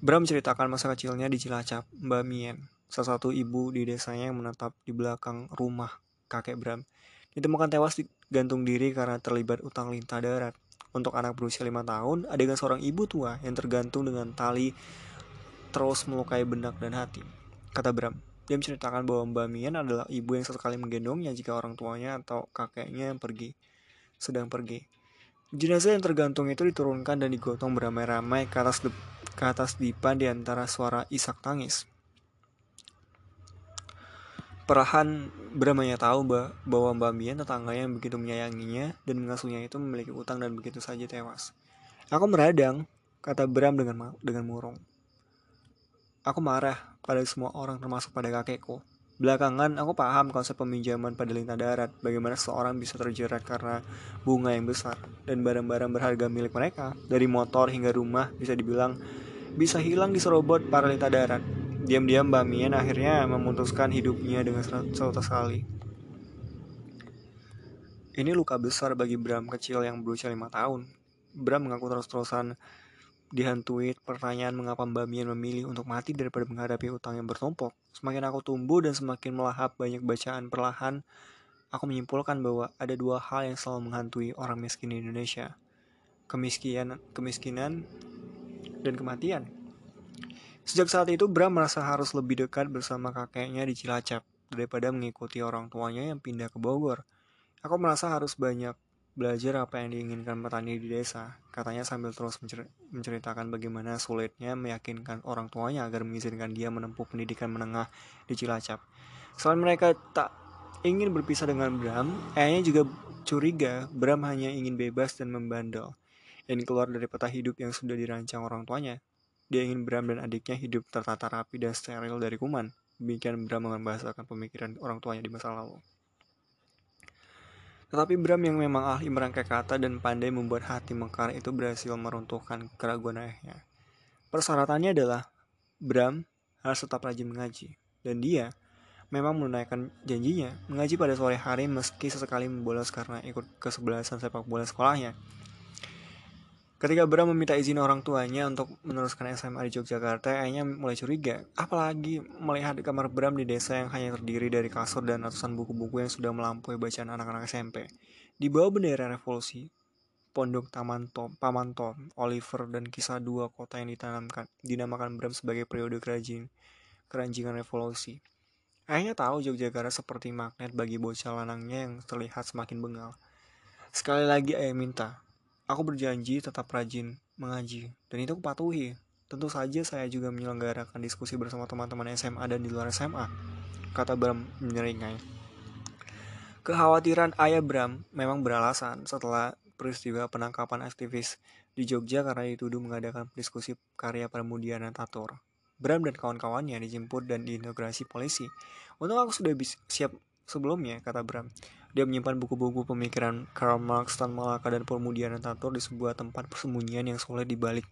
Bram menceritakan masa kecilnya di Cilacap, Mbak Mien, salah satu ibu di desanya yang menetap di belakang rumah kakek Bram. Ditemukan tewas digantung diri karena terlibat utang lintah darat. Untuk anak berusia lima tahun, adegan seorang ibu tua yang tergantung dengan tali terus melukai benak dan hati. Kata Bram, dia menceritakan bahwa Mbak Mian adalah ibu yang sesekali menggendongnya jika orang tuanya atau kakeknya yang pergi, sedang pergi. Jenazah yang tergantung itu diturunkan dan digotong beramai-ramai ke atas, ke atas dipan di antara suara isak tangis. Perahan Bramanya tahu bahwa Mbak Mian tetangganya yang begitu menyayanginya dan mengasuhnya itu memiliki utang dan begitu saja tewas. Aku meradang, kata Bram dengan dengan murung. Aku marah pada semua orang termasuk pada kakekku. Belakangan aku paham konsep peminjaman pada lintah darat, bagaimana seorang bisa terjerat karena bunga yang besar dan barang-barang berharga milik mereka, dari motor hingga rumah bisa dibilang bisa hilang di serobot para lintah darat. Diam-diam Mbak Mien akhirnya memutuskan hidupnya dengan seratus sekali. Ini luka besar bagi Bram kecil yang berusia lima tahun. Bram mengaku terus-terusan dihantui pertanyaan mengapa Mbak Mien memilih untuk mati daripada menghadapi utang yang bertumpuk. Semakin aku tumbuh dan semakin melahap banyak bacaan perlahan, aku menyimpulkan bahwa ada dua hal yang selalu menghantui orang miskin di Indonesia. kemiskinan, kemiskinan dan kematian. Sejak saat itu Bram merasa harus lebih dekat bersama kakeknya di Cilacap daripada mengikuti orang tuanya yang pindah ke Bogor. Aku merasa harus banyak belajar apa yang diinginkan petani di desa, katanya sambil terus menceritakan bagaimana sulitnya meyakinkan orang tuanya agar mengizinkan dia menempuh pendidikan menengah di Cilacap. Selain mereka tak ingin berpisah dengan Bram, ayahnya juga curiga Bram hanya ingin bebas dan membandel, dan keluar dari peta hidup yang sudah dirancang orang tuanya. Dia ingin Bram dan adiknya hidup tertata rapi dan steril dari kuman. Demikian Bram membahasakan pemikiran orang tuanya di masa lalu. Tetapi Bram yang memang ahli merangkai kata dan pandai membuat hati mekar itu berhasil meruntuhkan keraguan ayahnya. Persyaratannya adalah Bram harus tetap rajin mengaji. Dan dia memang menunaikan janjinya mengaji pada sore hari meski sesekali membolos karena ikut kesebelasan sepak bola sekolahnya. Ketika Bram meminta izin orang tuanya untuk meneruskan SMA di Yogyakarta, ayahnya mulai curiga. Apalagi melihat kamar Bram di desa yang hanya terdiri dari kasur dan ratusan buku-buku yang sudah melampaui bacaan anak-anak SMP. Di bawah bendera revolusi, Pondok Tamanto, Pamanto, Oliver, dan kisah dua kota yang ditanamkan, dinamakan Bram sebagai periode kerajin, keranjingan revolusi. Ayahnya tahu Yogyakarta seperti magnet bagi bocah lanangnya yang terlihat semakin bengal. Sekali lagi ayah minta, Aku berjanji tetap rajin mengaji, dan itu kupatuhi. Tentu saja saya juga menyelenggarakan diskusi bersama teman-teman SMA dan di luar SMA, kata Bram menyeringai. Kekhawatiran ayah Bram memang beralasan setelah peristiwa penangkapan aktivis di Jogja karena dituduh mengadakan diskusi karya Pramudiana Tatur. Bram dan kawan-kawannya dijemput dan diintegrasi polisi. Untuk aku sudah siap sebelumnya, kata Bram. Dia menyimpan buku-buku pemikiran Karl Marx, Tan Malaka, dan Permudian Tatur di sebuah tempat persembunyian yang solid di balik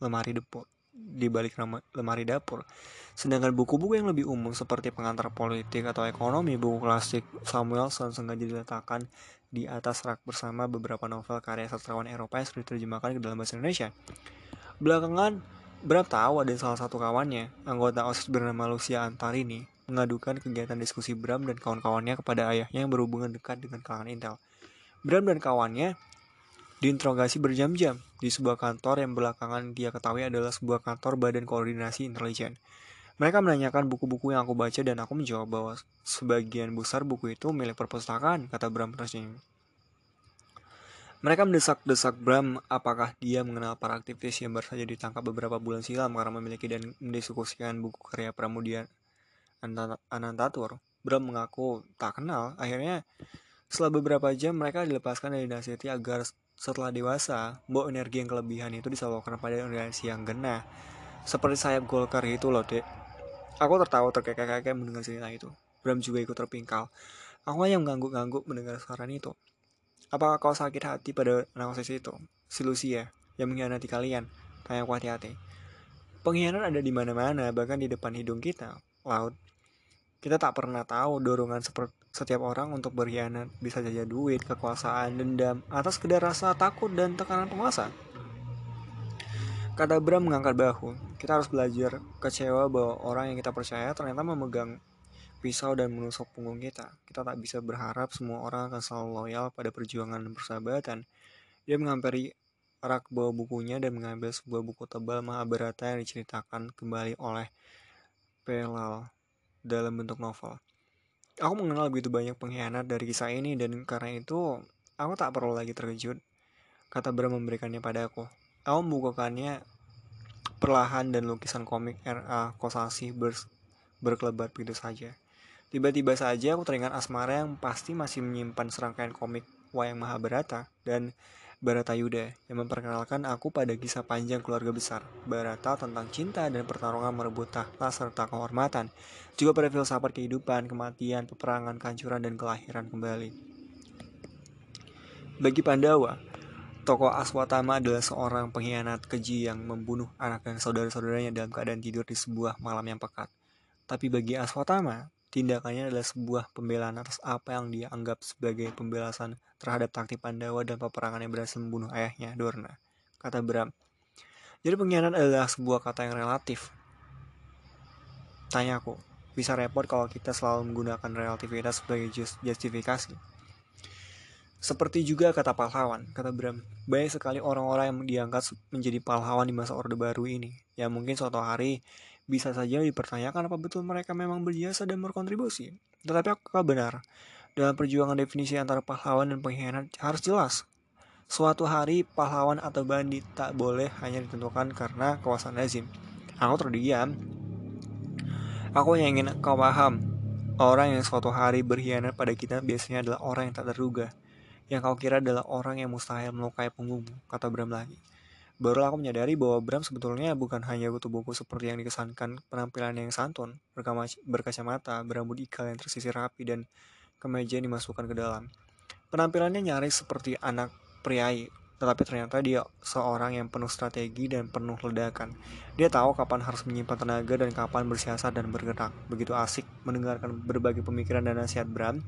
lemari dapur. Di balik lemari dapur. Sedangkan buku-buku yang lebih umum seperti pengantar politik atau ekonomi, buku klasik Samuelson sengaja diletakkan di atas rak bersama beberapa novel karya sastrawan Eropa yang sudah diterjemahkan ke dalam bahasa Indonesia. Belakangan, Bram tahu ada salah satu kawannya, anggota OSIS bernama Lucia Antarini, mengadukan kegiatan diskusi Bram dan kawan-kawannya kepada ayahnya yang berhubungan dekat dengan kalangan Intel. Bram dan kawannya diinterogasi berjam-jam di sebuah kantor yang belakangan dia ketahui adalah sebuah kantor Badan Koordinasi Intelijen. Mereka menanyakan buku-buku yang aku baca dan aku menjawab bahwa sebagian besar buku itu milik perpustakaan, kata Bram tersenyum. Mereka mendesak-desak Bram apakah dia mengenal para aktivis yang baru saja ditangkap beberapa bulan silam karena memiliki dan mendiskusikan buku karya Pramudia Anantatur. Bram mengaku tak kenal. Akhirnya setelah beberapa jam mereka dilepaskan dari Nasiti agar setelah dewasa, bawa energi yang kelebihan itu disalurkan pada organisasi yang genah. Seperti sayap Golkar itu loh, Dek. Aku tertawa terkekeh-kekeh mendengar cerita itu. Bram juga ikut terpingkal. Aku hanya mengangguk-angguk mendengar saran itu. Apakah kau sakit hati pada anak itu? Si Lucia, yang mengkhianati kalian? Tanya aku hati-hati. Pengkhianat ada di mana-mana, bahkan di depan hidung kita. Laut, kita tak pernah tahu dorongan setiap orang untuk berkhianat bisa saja duit, kekuasaan, dendam, atas sekedar rasa takut dan tekanan penguasa. Kata Bram mengangkat bahu. Kita harus belajar kecewa bahwa orang yang kita percaya ternyata memegang pisau dan menusuk punggung kita. Kita tak bisa berharap semua orang akan selalu loyal pada perjuangan dan persahabatan. Dia menghampiri rak bawah bukunya dan mengambil sebuah buku tebal Mahabharata yang diceritakan kembali oleh Pelal dalam bentuk novel. Aku mengenal begitu banyak pengkhianat dari kisah ini dan karena itu aku tak perlu lagi terkejut. Kata Bram memberikannya padaku. Aku membukakannya perlahan dan lukisan komik R.A. Kosasi ber berkelebat begitu saja. Tiba-tiba saja aku teringat Asmara yang pasti masih menyimpan serangkaian komik Wayang Mahabharata dan Baratayuda yang memperkenalkan aku pada kisah panjang keluarga besar. Barata tentang cinta dan pertarungan merebut tahta serta kehormatan juga pada filsafat kehidupan, kematian, peperangan, kehancuran, dan kelahiran kembali. Bagi Pandawa tokoh Aswatama adalah seorang pengkhianat keji yang membunuh anak dan saudara-saudaranya dalam keadaan tidur di sebuah malam yang pekat. Tapi bagi Aswatama Tindakannya adalah sebuah pembelaan atas apa yang dia anggap sebagai pembelasan terhadap taktik Pandawa dan peperangan yang berhasil membunuh ayahnya, Dorna. Kata Bram. Jadi pengkhianat adalah sebuah kata yang relatif. Tanya aku, bisa repot kalau kita selalu menggunakan relativitas sebagai justifikasi. Seperti juga kata pahlawan, kata Bram, banyak sekali orang-orang yang diangkat menjadi pahlawan di masa Orde Baru ini, yang mungkin suatu hari bisa saja dipertanyakan apa betul mereka memang berjasa dan berkontribusi. Tetapi apakah benar? Dalam perjuangan definisi antara pahlawan dan pengkhianat harus jelas. Suatu hari pahlawan atau bandit tak boleh hanya ditentukan karena kawasan lazim. Aku terdiam. Aku yang ingin kau paham, orang yang suatu hari berkhianat pada kita biasanya adalah orang yang tak terduga yang kau kira adalah orang yang mustahil melukai punggungmu, kata Bram lagi. Barulah aku menyadari bahwa Bram sebetulnya bukan hanya butuh buku seperti yang dikesankan penampilan yang santun, berkacamata, berambut ikal yang tersisir rapi, dan kemeja yang dimasukkan ke dalam. Penampilannya nyaris seperti anak priai, tetapi ternyata dia seorang yang penuh strategi dan penuh ledakan. Dia tahu kapan harus menyimpan tenaga dan kapan bersiasat dan bergerak. Begitu asik mendengarkan berbagai pemikiran dan nasihat Bram,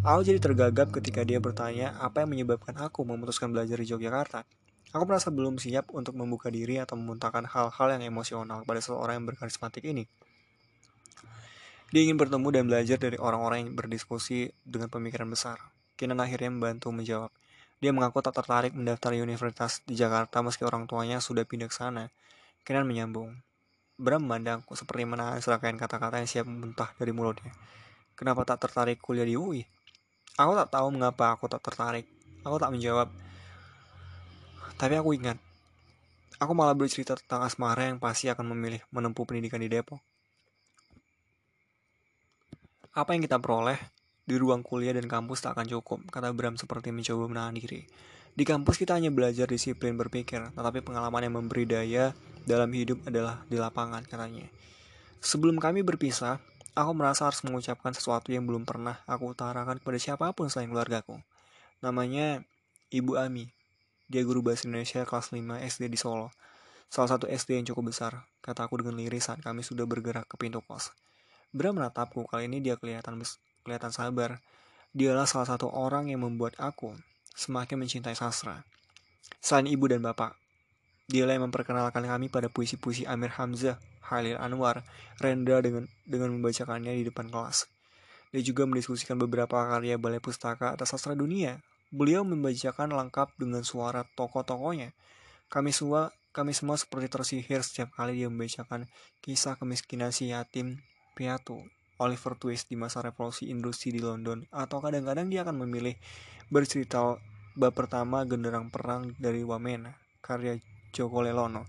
Aku jadi tergagap ketika dia bertanya apa yang menyebabkan aku memutuskan belajar di Yogyakarta. Aku merasa belum siap untuk membuka diri atau memuntahkan hal-hal yang emosional pada seseorang yang berkarismatik ini. Dia ingin bertemu dan belajar dari orang-orang yang berdiskusi dengan pemikiran besar. Kinan akhirnya membantu menjawab. Dia mengaku tak tertarik mendaftar universitas di Jakarta meski orang tuanya sudah pindah ke sana. Kinan menyambung. Bram memandangku seperti menahan serangkaian kata-kata yang siap muntah dari mulutnya. Kenapa tak tertarik kuliah di UI? Aku tak tahu mengapa aku tak tertarik. Aku tak menjawab. Tapi aku ingat, aku malah bercerita tentang asmara yang pasti akan memilih menempuh pendidikan di Depok. Apa yang kita peroleh di ruang kuliah dan kampus tak akan cukup, kata Bram seperti mencoba menahan diri. Di kampus kita hanya belajar disiplin berpikir, tetapi pengalaman yang memberi daya dalam hidup adalah di lapangan, katanya. Sebelum kami berpisah, Aku merasa harus mengucapkan sesuatu yang belum pernah aku utarakan kepada siapa pun selain keluargaku. Namanya Ibu Ami. Dia guru bahasa Indonesia kelas 5 SD di Solo. Salah satu SD yang cukup besar, kata aku dengan liris saat kami sudah bergerak ke pintu kos. Bram menatapku, kali ini dia kelihatan kelihatan sabar. Dialah salah satu orang yang membuat aku semakin mencintai sastra. Selain ibu dan bapak, dialah yang memperkenalkan kami pada puisi-puisi Amir Hamzah Halil Anwar, Rendra dengan dengan membacakannya di depan kelas. Dia juga mendiskusikan beberapa karya balai pustaka atas sastra dunia. Beliau membacakan lengkap dengan suara tokoh-tokohnya. Kami semua kami semua seperti tersihir setiap kali dia membacakan kisah kemiskinan si yatim piatu Oliver Twist di masa revolusi industri di London atau kadang-kadang dia akan memilih bercerita bab pertama genderang perang dari Wamena karya Joko Lelono.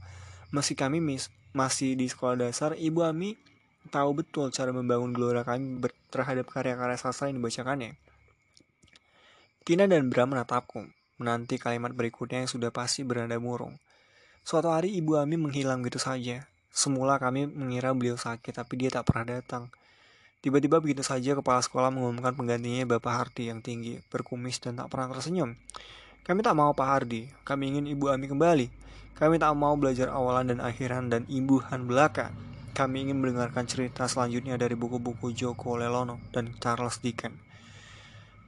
Meski kami mis masih di sekolah dasar, Ibu Ami tahu betul cara membangun gelora kami terhadap karya-karya sastra yang dibacakannya. Kina dan Bram menatapku, menanti kalimat berikutnya yang sudah pasti berada murung. Suatu hari Ibu Ami menghilang gitu saja. Semula kami mengira beliau sakit, tapi dia tak pernah datang. Tiba-tiba begitu saja kepala sekolah mengumumkan penggantinya Bapak Hardi yang tinggi, berkumis dan tak pernah tersenyum. Kami tak mau Pak Hardi, kami ingin Ibu Ami kembali. Kami tak mau belajar awalan dan akhiran dan imbuhan belaka. Kami ingin mendengarkan cerita selanjutnya dari buku-buku Joko Lelono dan Charles Dickens.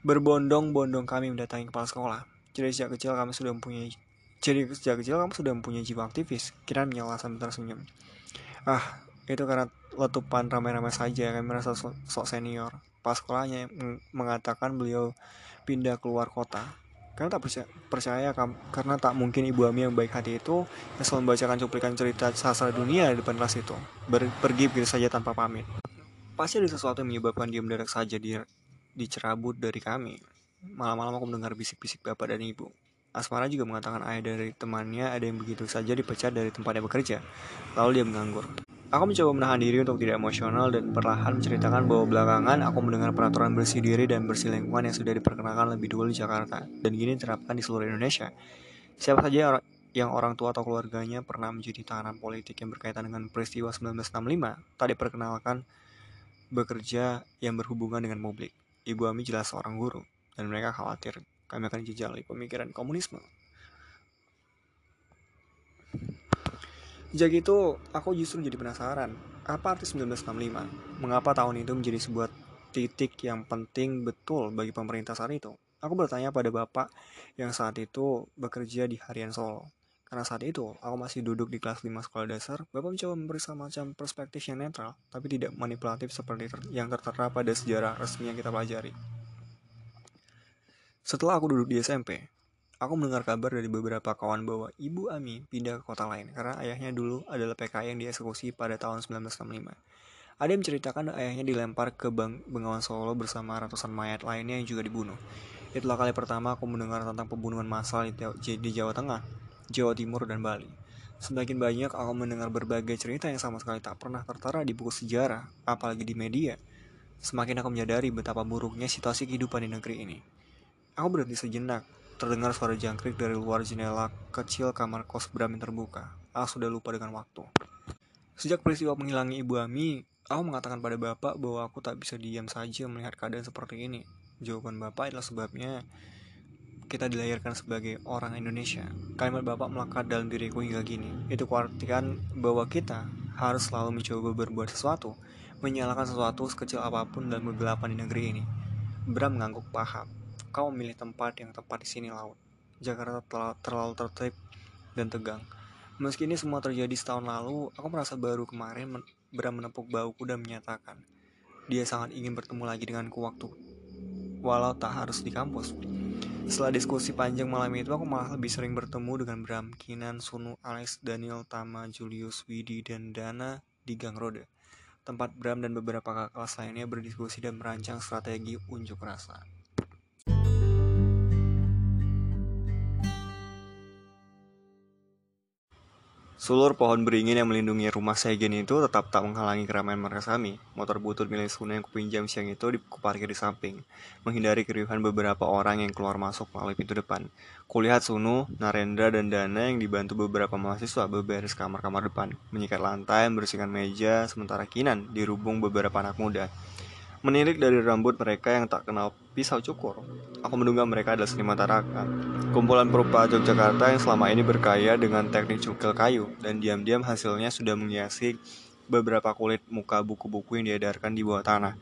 Berbondong-bondong kami mendatangi kepala sekolah. Jadi sejak kecil kami sudah mempunyai jadi sejak kecil kamu sudah mempunyai jiwa aktivis. Kira menyala sambil tersenyum. Ah, itu karena letupan ramai-ramai saja kami merasa sok, senior. Pas sekolahnya mengatakan beliau pindah keluar kota karena tak percaya, percaya karena tak mungkin ibu Ami yang baik hati itu yang selalu membacakan cuplikan cerita sastra dunia di depan kelas itu Ber, pergi begitu saja tanpa pamit pasti ada sesuatu yang menyebabkan dia mendadak saja di, dicerabut dari kami. Malam-malam aku mendengar bisik-bisik bapak dan ibu. Asmara juga mengatakan ayah dari temannya ada yang begitu saja dipecat dari tempatnya bekerja. Lalu dia menganggur. Aku mencoba menahan diri untuk tidak emosional dan perlahan menceritakan bahwa belakangan aku mendengar peraturan bersih diri dan bersih lingkungan yang sudah diperkenalkan lebih dulu di Jakarta. Dan gini diterapkan di seluruh Indonesia. Siapa saja yang orang tua atau keluarganya pernah menjadi tahanan politik yang berkaitan dengan peristiwa 1965 tak diperkenalkan bekerja yang berhubungan dengan publik. Ibu Ami jelas seorang guru dan mereka khawatir kami akan dijajali pemikiran komunisme. Sejak itu, aku justru jadi penasaran, apa arti 1965? Mengapa tahun itu menjadi sebuah titik yang penting betul bagi pemerintah saat itu? Aku bertanya pada bapak yang saat itu bekerja di harian Solo. Karena saat itu, aku masih duduk di kelas 5 sekolah dasar, bapak mencoba memberi semacam perspektif yang netral, tapi tidak manipulatif seperti ter yang tertera pada sejarah resmi yang kita pelajari. Setelah aku duduk di SMP, aku mendengar kabar dari beberapa kawan bahwa Ibu Ami pindah ke kota lain karena ayahnya dulu adalah PKI yang dieksekusi pada tahun 1965. Ada yang menceritakan ayahnya dilempar ke Bengawan Solo bersama ratusan mayat lainnya yang juga dibunuh. Itulah kali pertama aku mendengar tentang pembunuhan massal di Jawa Tengah, Jawa Timur, dan Bali. Semakin banyak aku mendengar berbagai cerita yang sama sekali tak pernah tertera di buku sejarah, apalagi di media. Semakin aku menyadari betapa buruknya situasi kehidupan di negeri ini. Aku berhenti sejenak, terdengar suara jangkrik dari luar jendela kecil kamar kos Bram yang terbuka. Aku sudah lupa dengan waktu. Sejak peristiwa menghilangi Ibu Ami, aku mengatakan pada Bapak bahwa aku tak bisa diam saja melihat keadaan seperti ini. Jawaban Bapak adalah sebabnya kita dilahirkan sebagai orang Indonesia. Kalimat Bapak melekat dalam diriku hingga kini. Itu kuartikan bahwa kita harus selalu mencoba berbuat sesuatu, menyalakan sesuatu sekecil apa pun dalam kegelapan di negeri ini. Bram mengangguk paham. Kau memilih tempat yang tepat di sini laut. Jakarta terlalu tertib dan tegang. Meski ini semua terjadi setahun lalu, aku merasa baru kemarin Bram menepuk bauku dan menyatakan, dia sangat ingin bertemu lagi denganku waktu walau tak harus di kampus. Setelah diskusi panjang malam itu, aku malah lebih sering bertemu dengan Bram, Kinan, Sunu, Alex, Daniel, Tama, Julius, Widi, dan Dana di Gang Roda. Tempat Bram dan beberapa kakak kelas lainnya berdiskusi dan merancang strategi unjuk rasa. Sulur pohon beringin yang melindungi rumah Segen itu tetap tak menghalangi keramaian markas kami. Motor butut milik Suna yang kupinjam siang itu kuparkir di samping, menghindari keriuhan beberapa orang yang keluar masuk melalui pintu depan. Kulihat Sunu, Narendra, dan Dana yang dibantu beberapa mahasiswa beberes kamar-kamar depan, menyikat lantai, membersihkan meja, sementara Kinan dirubung beberapa anak muda. Menirik dari rambut mereka yang tak kenal pisau cukur, aku menduga mereka adalah seniman taraka. Kumpulan perupa Yogyakarta yang selama ini berkaya dengan teknik cukil kayu dan diam-diam hasilnya sudah menghiasi beberapa kulit muka buku-buku yang diedarkan di bawah tanah.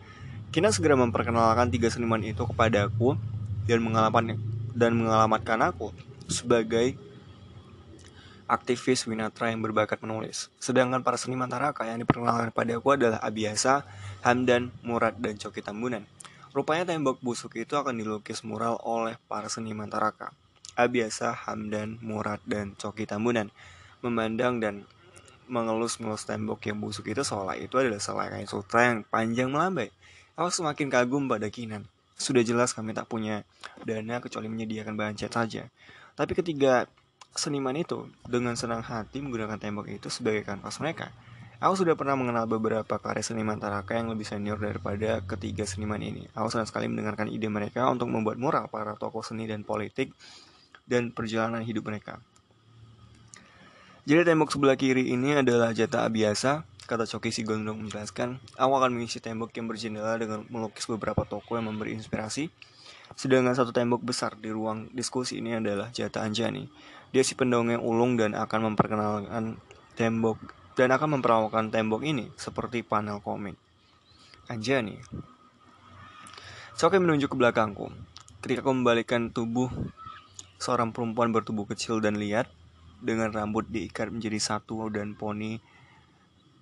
Kina segera memperkenalkan tiga seniman itu kepadaku dan mengalamatkan dan mengalamatkan aku sebagai aktivis Winatra yang berbakat menulis. Sedangkan para seniman Taraka yang diperkenalkan pada aku adalah Abiasa, Hamdan, Murad, dan Coki Tambunan. Rupanya tembok busuk itu akan dilukis mural oleh para seniman Taraka. Abiasa, Hamdan, Murad, dan Coki Tambunan memandang dan mengelus-ngelus tembok yang busuk itu seolah itu adalah selai sutra yang panjang melambai. Aku semakin kagum pada Kinan. Sudah jelas kami tak punya dana kecuali menyediakan bahan cat saja. Tapi ketika seniman itu dengan senang hati menggunakan tembok itu sebagai kanvas mereka. Aku sudah pernah mengenal beberapa karya seniman Taraka yang lebih senior daripada ketiga seniman ini. Aku senang sekali mendengarkan ide mereka untuk membuat mural para tokoh seni dan politik dan perjalanan hidup mereka. Jadi tembok sebelah kiri ini adalah jatah biasa, kata Coki Sigondong menjelaskan. Aku akan mengisi tembok yang berjendela dengan melukis beberapa tokoh yang memberi inspirasi. Sedangkan satu tembok besar di ruang diskusi ini adalah jatah Anjani dia si pendongeng ulung dan akan memperkenalkan tembok dan akan memperawatkan tembok ini seperti panel komik. Anjani. Soke menunjuk ke belakangku. Ketika aku membalikan tubuh seorang perempuan bertubuh kecil dan lihat dengan rambut diikat menjadi satu dan poni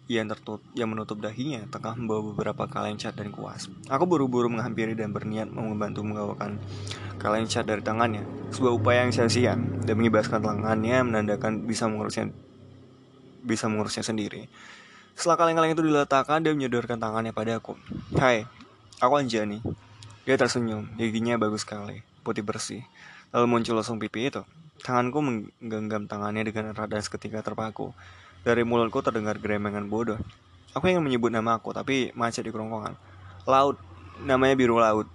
yang tertutup yang menutup dahinya tengah membawa beberapa kaleng cat dan kuas. Aku buru-buru menghampiri dan berniat membantu menggawakan kaleng cat dari tangannya. Sebuah upaya yang sia-sia dan mengibaskan tangannya menandakan bisa mengurusnya bisa mengurusnya sendiri. Setelah kaleng-kaleng itu diletakkan, dia menyodorkan tangannya padaku. Hai, aku Anjani. Dia tersenyum, giginya bagus sekali, putih bersih. Lalu muncul langsung pipi itu. Tanganku menggenggam tangannya dengan erat dan seketika terpaku. Dari mulutku terdengar geremengan bodoh. Aku ingin menyebut nama aku, tapi macet di kerongkongan. Laut, namanya biru laut.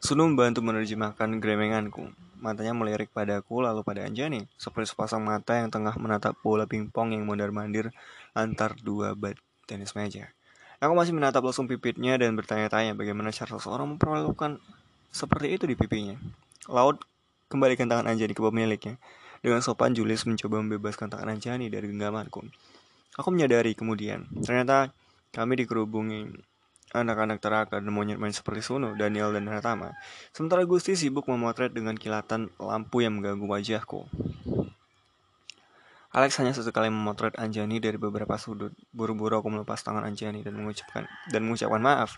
Sunu membantu menerjemahkan geremenganku. Matanya melirik padaku lalu pada Anjani, seperti sepasang mata yang tengah menatap bola pingpong yang mondar-mandir antar dua bat tenis meja. Aku masih menatap langsung pipitnya dan bertanya-tanya bagaimana cara seseorang memperlakukan seperti itu di pipinya. Laut kembalikan tangan Anjani ke pemiliknya. Dengan sopan, Julius mencoba membebaskan tangan Anjani dari genggamanku. Aku menyadari kemudian, ternyata kami dikerubungi anak-anak terakan dan monyet-monyet seperti Suno, Daniel, dan Ratama. Sementara Gusti sibuk memotret dengan kilatan lampu yang mengganggu wajahku. Alex hanya sesekali memotret Anjani dari beberapa sudut. Buru-buru aku melepas tangan Anjani dan mengucapkan dan mengucapkan maaf.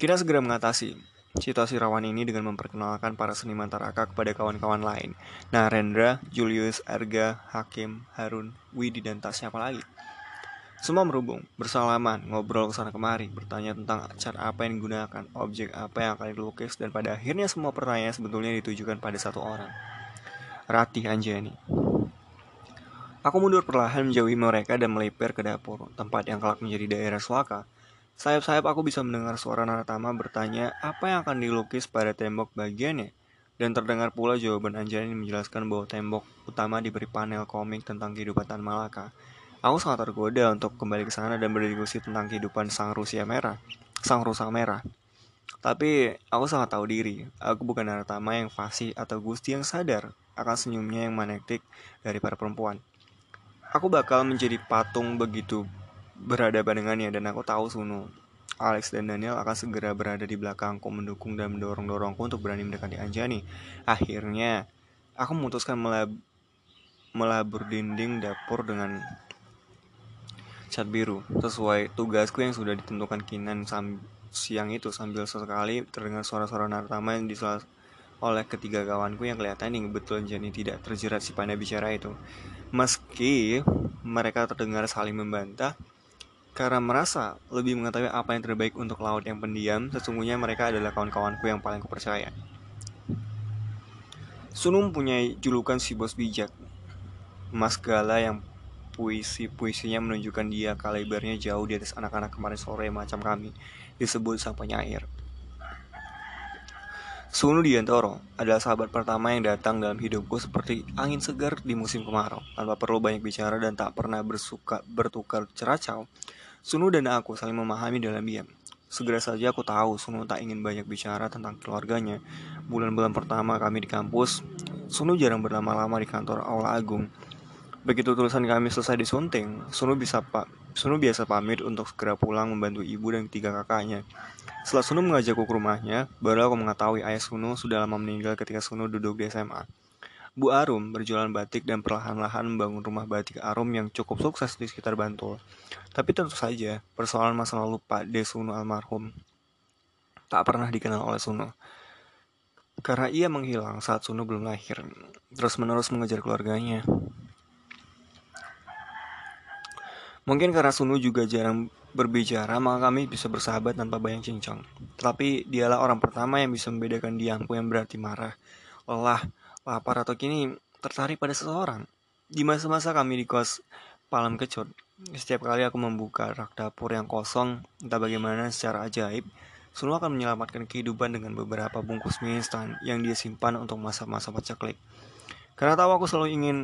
Kita segera mengatasi. Situasi rawan ini dengan memperkenalkan para seniman Taraka kepada kawan-kawan lain. Nah, Rendra, Julius, Erga, Hakim, Harun, Widi, dan tak siapa lagi. Semua merubung, bersalaman, ngobrol ke sana kemari, bertanya tentang cat apa yang digunakan, objek apa yang akan dilukis, dan pada akhirnya semua pertanyaan sebetulnya ditujukan pada satu orang. Ratih Anjani. Aku mundur perlahan menjauhi mereka dan melipir ke dapur, tempat yang kelak menjadi daerah suaka. Sayap-sayap aku bisa mendengar suara Naratama bertanya apa yang akan dilukis pada tembok bagiannya. Dan terdengar pula jawaban Anjani menjelaskan bahwa tembok utama diberi panel komik tentang kehidupan Tan Malaka. Aku sangat tergoda untuk kembali ke sana dan berdiskusi tentang kehidupan sang Rusia merah, sang rusa merah. Tapi aku sangat tahu diri, aku bukan Naratama yang fasih atau gusti yang sadar akan senyumnya yang magnetik dari para perempuan. Aku bakal menjadi patung begitu berhadapan dengannya dan aku tahu Sunu, Alex dan Daniel akan segera berada di belakangku mendukung dan mendorong-dorongku untuk berani mendekati Anjani. Akhirnya, aku memutuskan melab melabur dinding dapur dengan cat biru sesuai tugasku yang sudah ditentukan Kinan siang itu sambil sesekali terdengar suara-suara Nartama yang disuara oleh ketiga kawanku yang kelihatannya betul jadi tidak terjerat si pandai bicara itu. Meski mereka terdengar saling membantah, karena merasa lebih mengetahui apa yang terbaik untuk laut yang pendiam, sesungguhnya mereka adalah kawan-kawanku yang paling kupercaya. Sunum punya julukan si bos bijak, Mas Gala yang puisi-puisinya menunjukkan dia kalibernya jauh di atas anak-anak kemarin sore macam kami, disebut sang penyair. Sunu Diantoro adalah sahabat pertama yang datang dalam hidupku seperti angin segar di musim kemarau, tanpa perlu banyak bicara dan tak pernah bersuka bertukar ceracau. Sunu dan aku saling memahami dalam diam. Segera saja aku tahu Sunu tak ingin banyak bicara tentang keluarganya. Bulan-bulan pertama kami di kampus, Sunu jarang berlama-lama di kantor Aula Agung. Begitu tulisan kami selesai disunting, Sunu bisa pak Sunu biasa pamit untuk segera pulang membantu ibu dan tiga kakaknya. Setelah Sunu mengajakku ke rumahnya, baru aku mengetahui ayah Sunu sudah lama meninggal ketika Sunu duduk di SMA. Bu Arum berjualan batik dan perlahan-lahan membangun rumah batik Arum yang cukup sukses di sekitar Bantul. Tapi tentu saja, persoalan masa lalu Pak De Sunu almarhum tak pernah dikenal oleh Sunu. Karena ia menghilang saat Sunu belum lahir, terus-menerus mengejar keluarganya. Mungkin karena Sunu juga jarang berbicara, maka kami bisa bersahabat tanpa banyak cincang. Tetapi dialah orang pertama yang bisa membedakan diamku yang berarti marah, lelah, lapar atau kini tertarik pada seseorang. Di masa-masa kami di kos Palam Kecut, setiap kali aku membuka rak dapur yang kosong, entah bagaimana secara ajaib, Sunu akan menyelamatkan kehidupan dengan beberapa bungkus mie instan yang dia simpan untuk masa-masa paceklik. Karena tahu aku selalu ingin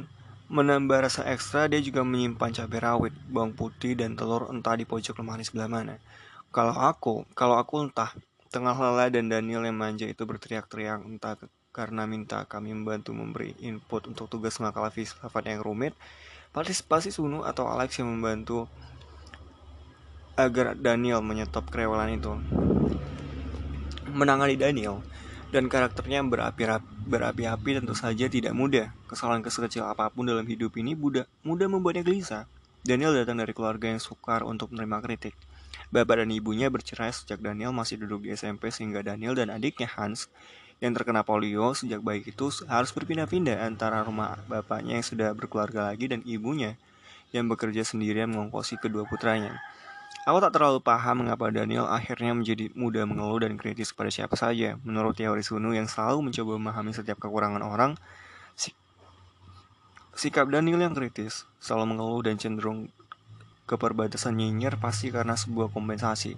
Menambah rasa ekstra, dia juga menyimpan cabai rawit, bawang putih, dan telur entah di pojok lemari sebelah mana. Kalau aku, kalau aku entah, tengah lelah dan Daniel yang manja itu berteriak-teriak entah karena minta kami membantu memberi input untuk tugas makalah filsafat yang rumit, partisipasi Sunu atau Alex yang membantu agar Daniel menyetop kerewalan itu. Menangani Daniel, dan karakternya berapi-api tentu saja tidak mudah. Kesalahan sekecil apa pun dalam hidup ini mudah, mudah membuatnya gelisah. Daniel datang dari keluarga yang sukar untuk menerima kritik. Bapak dan ibunya bercerai sejak Daniel masih duduk di SMP sehingga Daniel dan adiknya Hans yang terkena polio sejak bayi itu harus berpindah-pindah antara rumah bapaknya yang sudah berkeluarga lagi dan ibunya yang bekerja sendirian mengongkosi kedua putranya. Aku tak terlalu paham mengapa Daniel akhirnya menjadi mudah mengeluh dan kritis pada siapa saja. Menurut teori Sunu yang selalu mencoba memahami setiap kekurangan orang, sikap Daniel yang kritis, selalu mengeluh dan cenderung ke perbatasan nyinyir pasti karena sebuah kompensasi.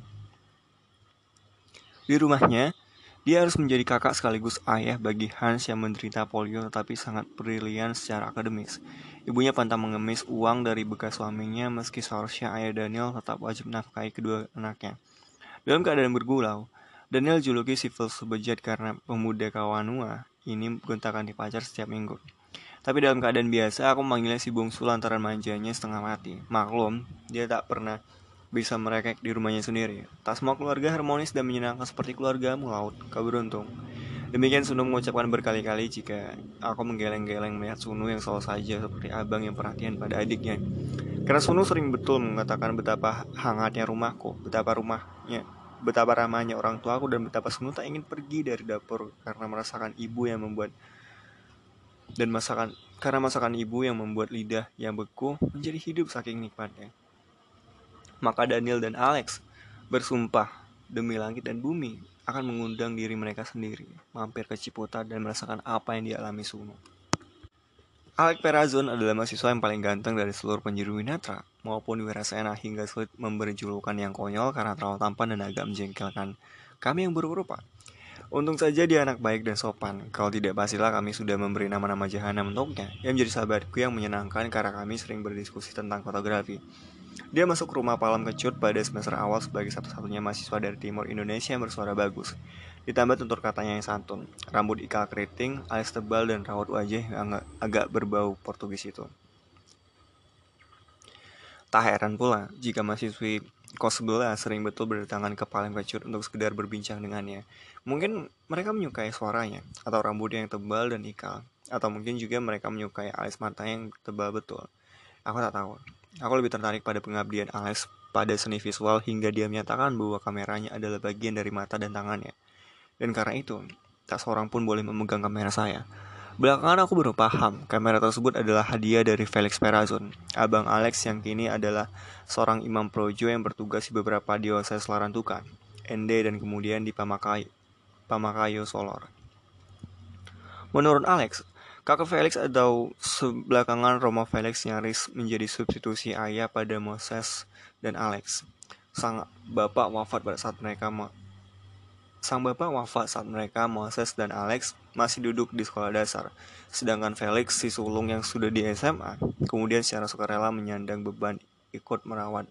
Di rumahnya, dia harus menjadi kakak sekaligus ayah bagi Hans yang menderita polio tetapi sangat brilian secara akademis. Ibunya pantang mengemis uang dari bekas suaminya meski seharusnya ayah Daniel tetap wajib nafkahi kedua anaknya. Dalam keadaan bergulau, Daniel juluki si sebejat karena pemuda Kawanua ini gontakan di pacar setiap minggu. Tapi dalam keadaan biasa, aku memanggilnya si bungsu lantaran manjanya setengah mati. Maklum, dia tak pernah bisa merekek di rumahnya sendiri. Tak semua keluarga harmonis dan menyenangkan seperti keluargamu, Laut. Kau beruntung. Demikian Sunu mengucapkan berkali-kali jika aku menggeleng-geleng melihat Sunu yang selalu saja seperti abang yang perhatian pada adiknya. Karena Sunu sering betul mengatakan betapa hangatnya rumahku, betapa rumahnya betapa ramahnya orang tuaku dan betapa Sunu tak ingin pergi dari dapur karena merasakan ibu yang membuat dan masakan karena masakan ibu yang membuat lidah yang beku menjadi hidup saking nikmatnya. Maka Daniel dan Alex bersumpah demi langit dan bumi akan mengundang diri mereka sendiri mampir ke Ciputat dan merasakan apa yang dialami Sunu. Alec Perazon adalah mahasiswa yang paling ganteng dari seluruh penjuru Winatra, maupun Wirasena hingga sulit memberi julukan yang konyol karena terlalu tampan dan agak menjengkelkan kami yang berupa. Untung saja dia anak baik dan sopan, kalau tidak pastilah kami sudah memberi nama-nama jahanam untuknya, yang menjadi sahabatku yang menyenangkan karena kami sering berdiskusi tentang fotografi. Dia masuk rumah Palam Kecut pada semester awal sebagai satu-satunya mahasiswa dari timur Indonesia yang bersuara bagus. Ditambah tutur katanya yang santun, rambut ikal keriting, alis tebal dan rawat wajah yang agak berbau Portugis itu. Tak heran pula jika mahasiswi kos sebelah sering betul berdatangan ke Palem Kecut untuk sekedar berbincang dengannya. Mungkin mereka menyukai suaranya, atau rambutnya yang tebal dan ikal, atau mungkin juga mereka menyukai alis mata yang tebal betul. Aku tak tahu. Aku lebih tertarik pada pengabdian Alex pada seni visual hingga dia menyatakan bahwa kameranya adalah bagian dari mata dan tangannya. Dan karena itu, tak seorang pun boleh memegang kamera saya. Belakangan aku baru paham, kamera tersebut adalah hadiah dari Felix Perazon, abang Alex yang kini adalah seorang imam projo yang bertugas di beberapa diocese Larantuka, Ende dan kemudian di Pamakayo, Pamakayo Solor. Menurut Alex, kakak Felix atau sebelakangan Romo Felix nyaris menjadi substitusi ayah pada Moses dan Alex. Sang bapak wafat pada saat mereka Sang bapak wafat saat mereka, Moses dan Alex, masih duduk di sekolah dasar. Sedangkan Felix, si sulung yang sudah di SMA, kemudian secara sukarela menyandang beban ikut merawat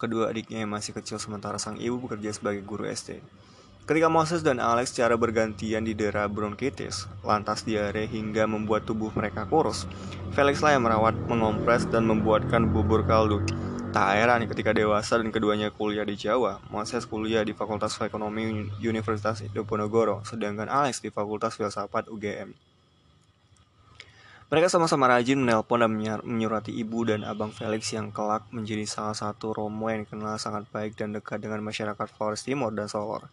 kedua adiknya yang masih kecil sementara sang ibu bekerja sebagai guru SD. Ketika Moses dan Alex secara bergantian didera bronkitis, lantas diare hingga membuat tubuh mereka kurus, Felix lah yang merawat, mengompres, dan membuatkan bubur kaldu. Tak heran ketika dewasa dan keduanya kuliah di Jawa, Moses kuliah di Fakultas Ekonomi Universitas Diponegoro, sedangkan Alex di Fakultas Filsafat UGM. Mereka sama-sama rajin menelpon dan menyurati ibu dan abang Felix yang kelak menjadi salah satu romo yang dikenal sangat baik dan dekat dengan masyarakat Flores Timur dan Solor.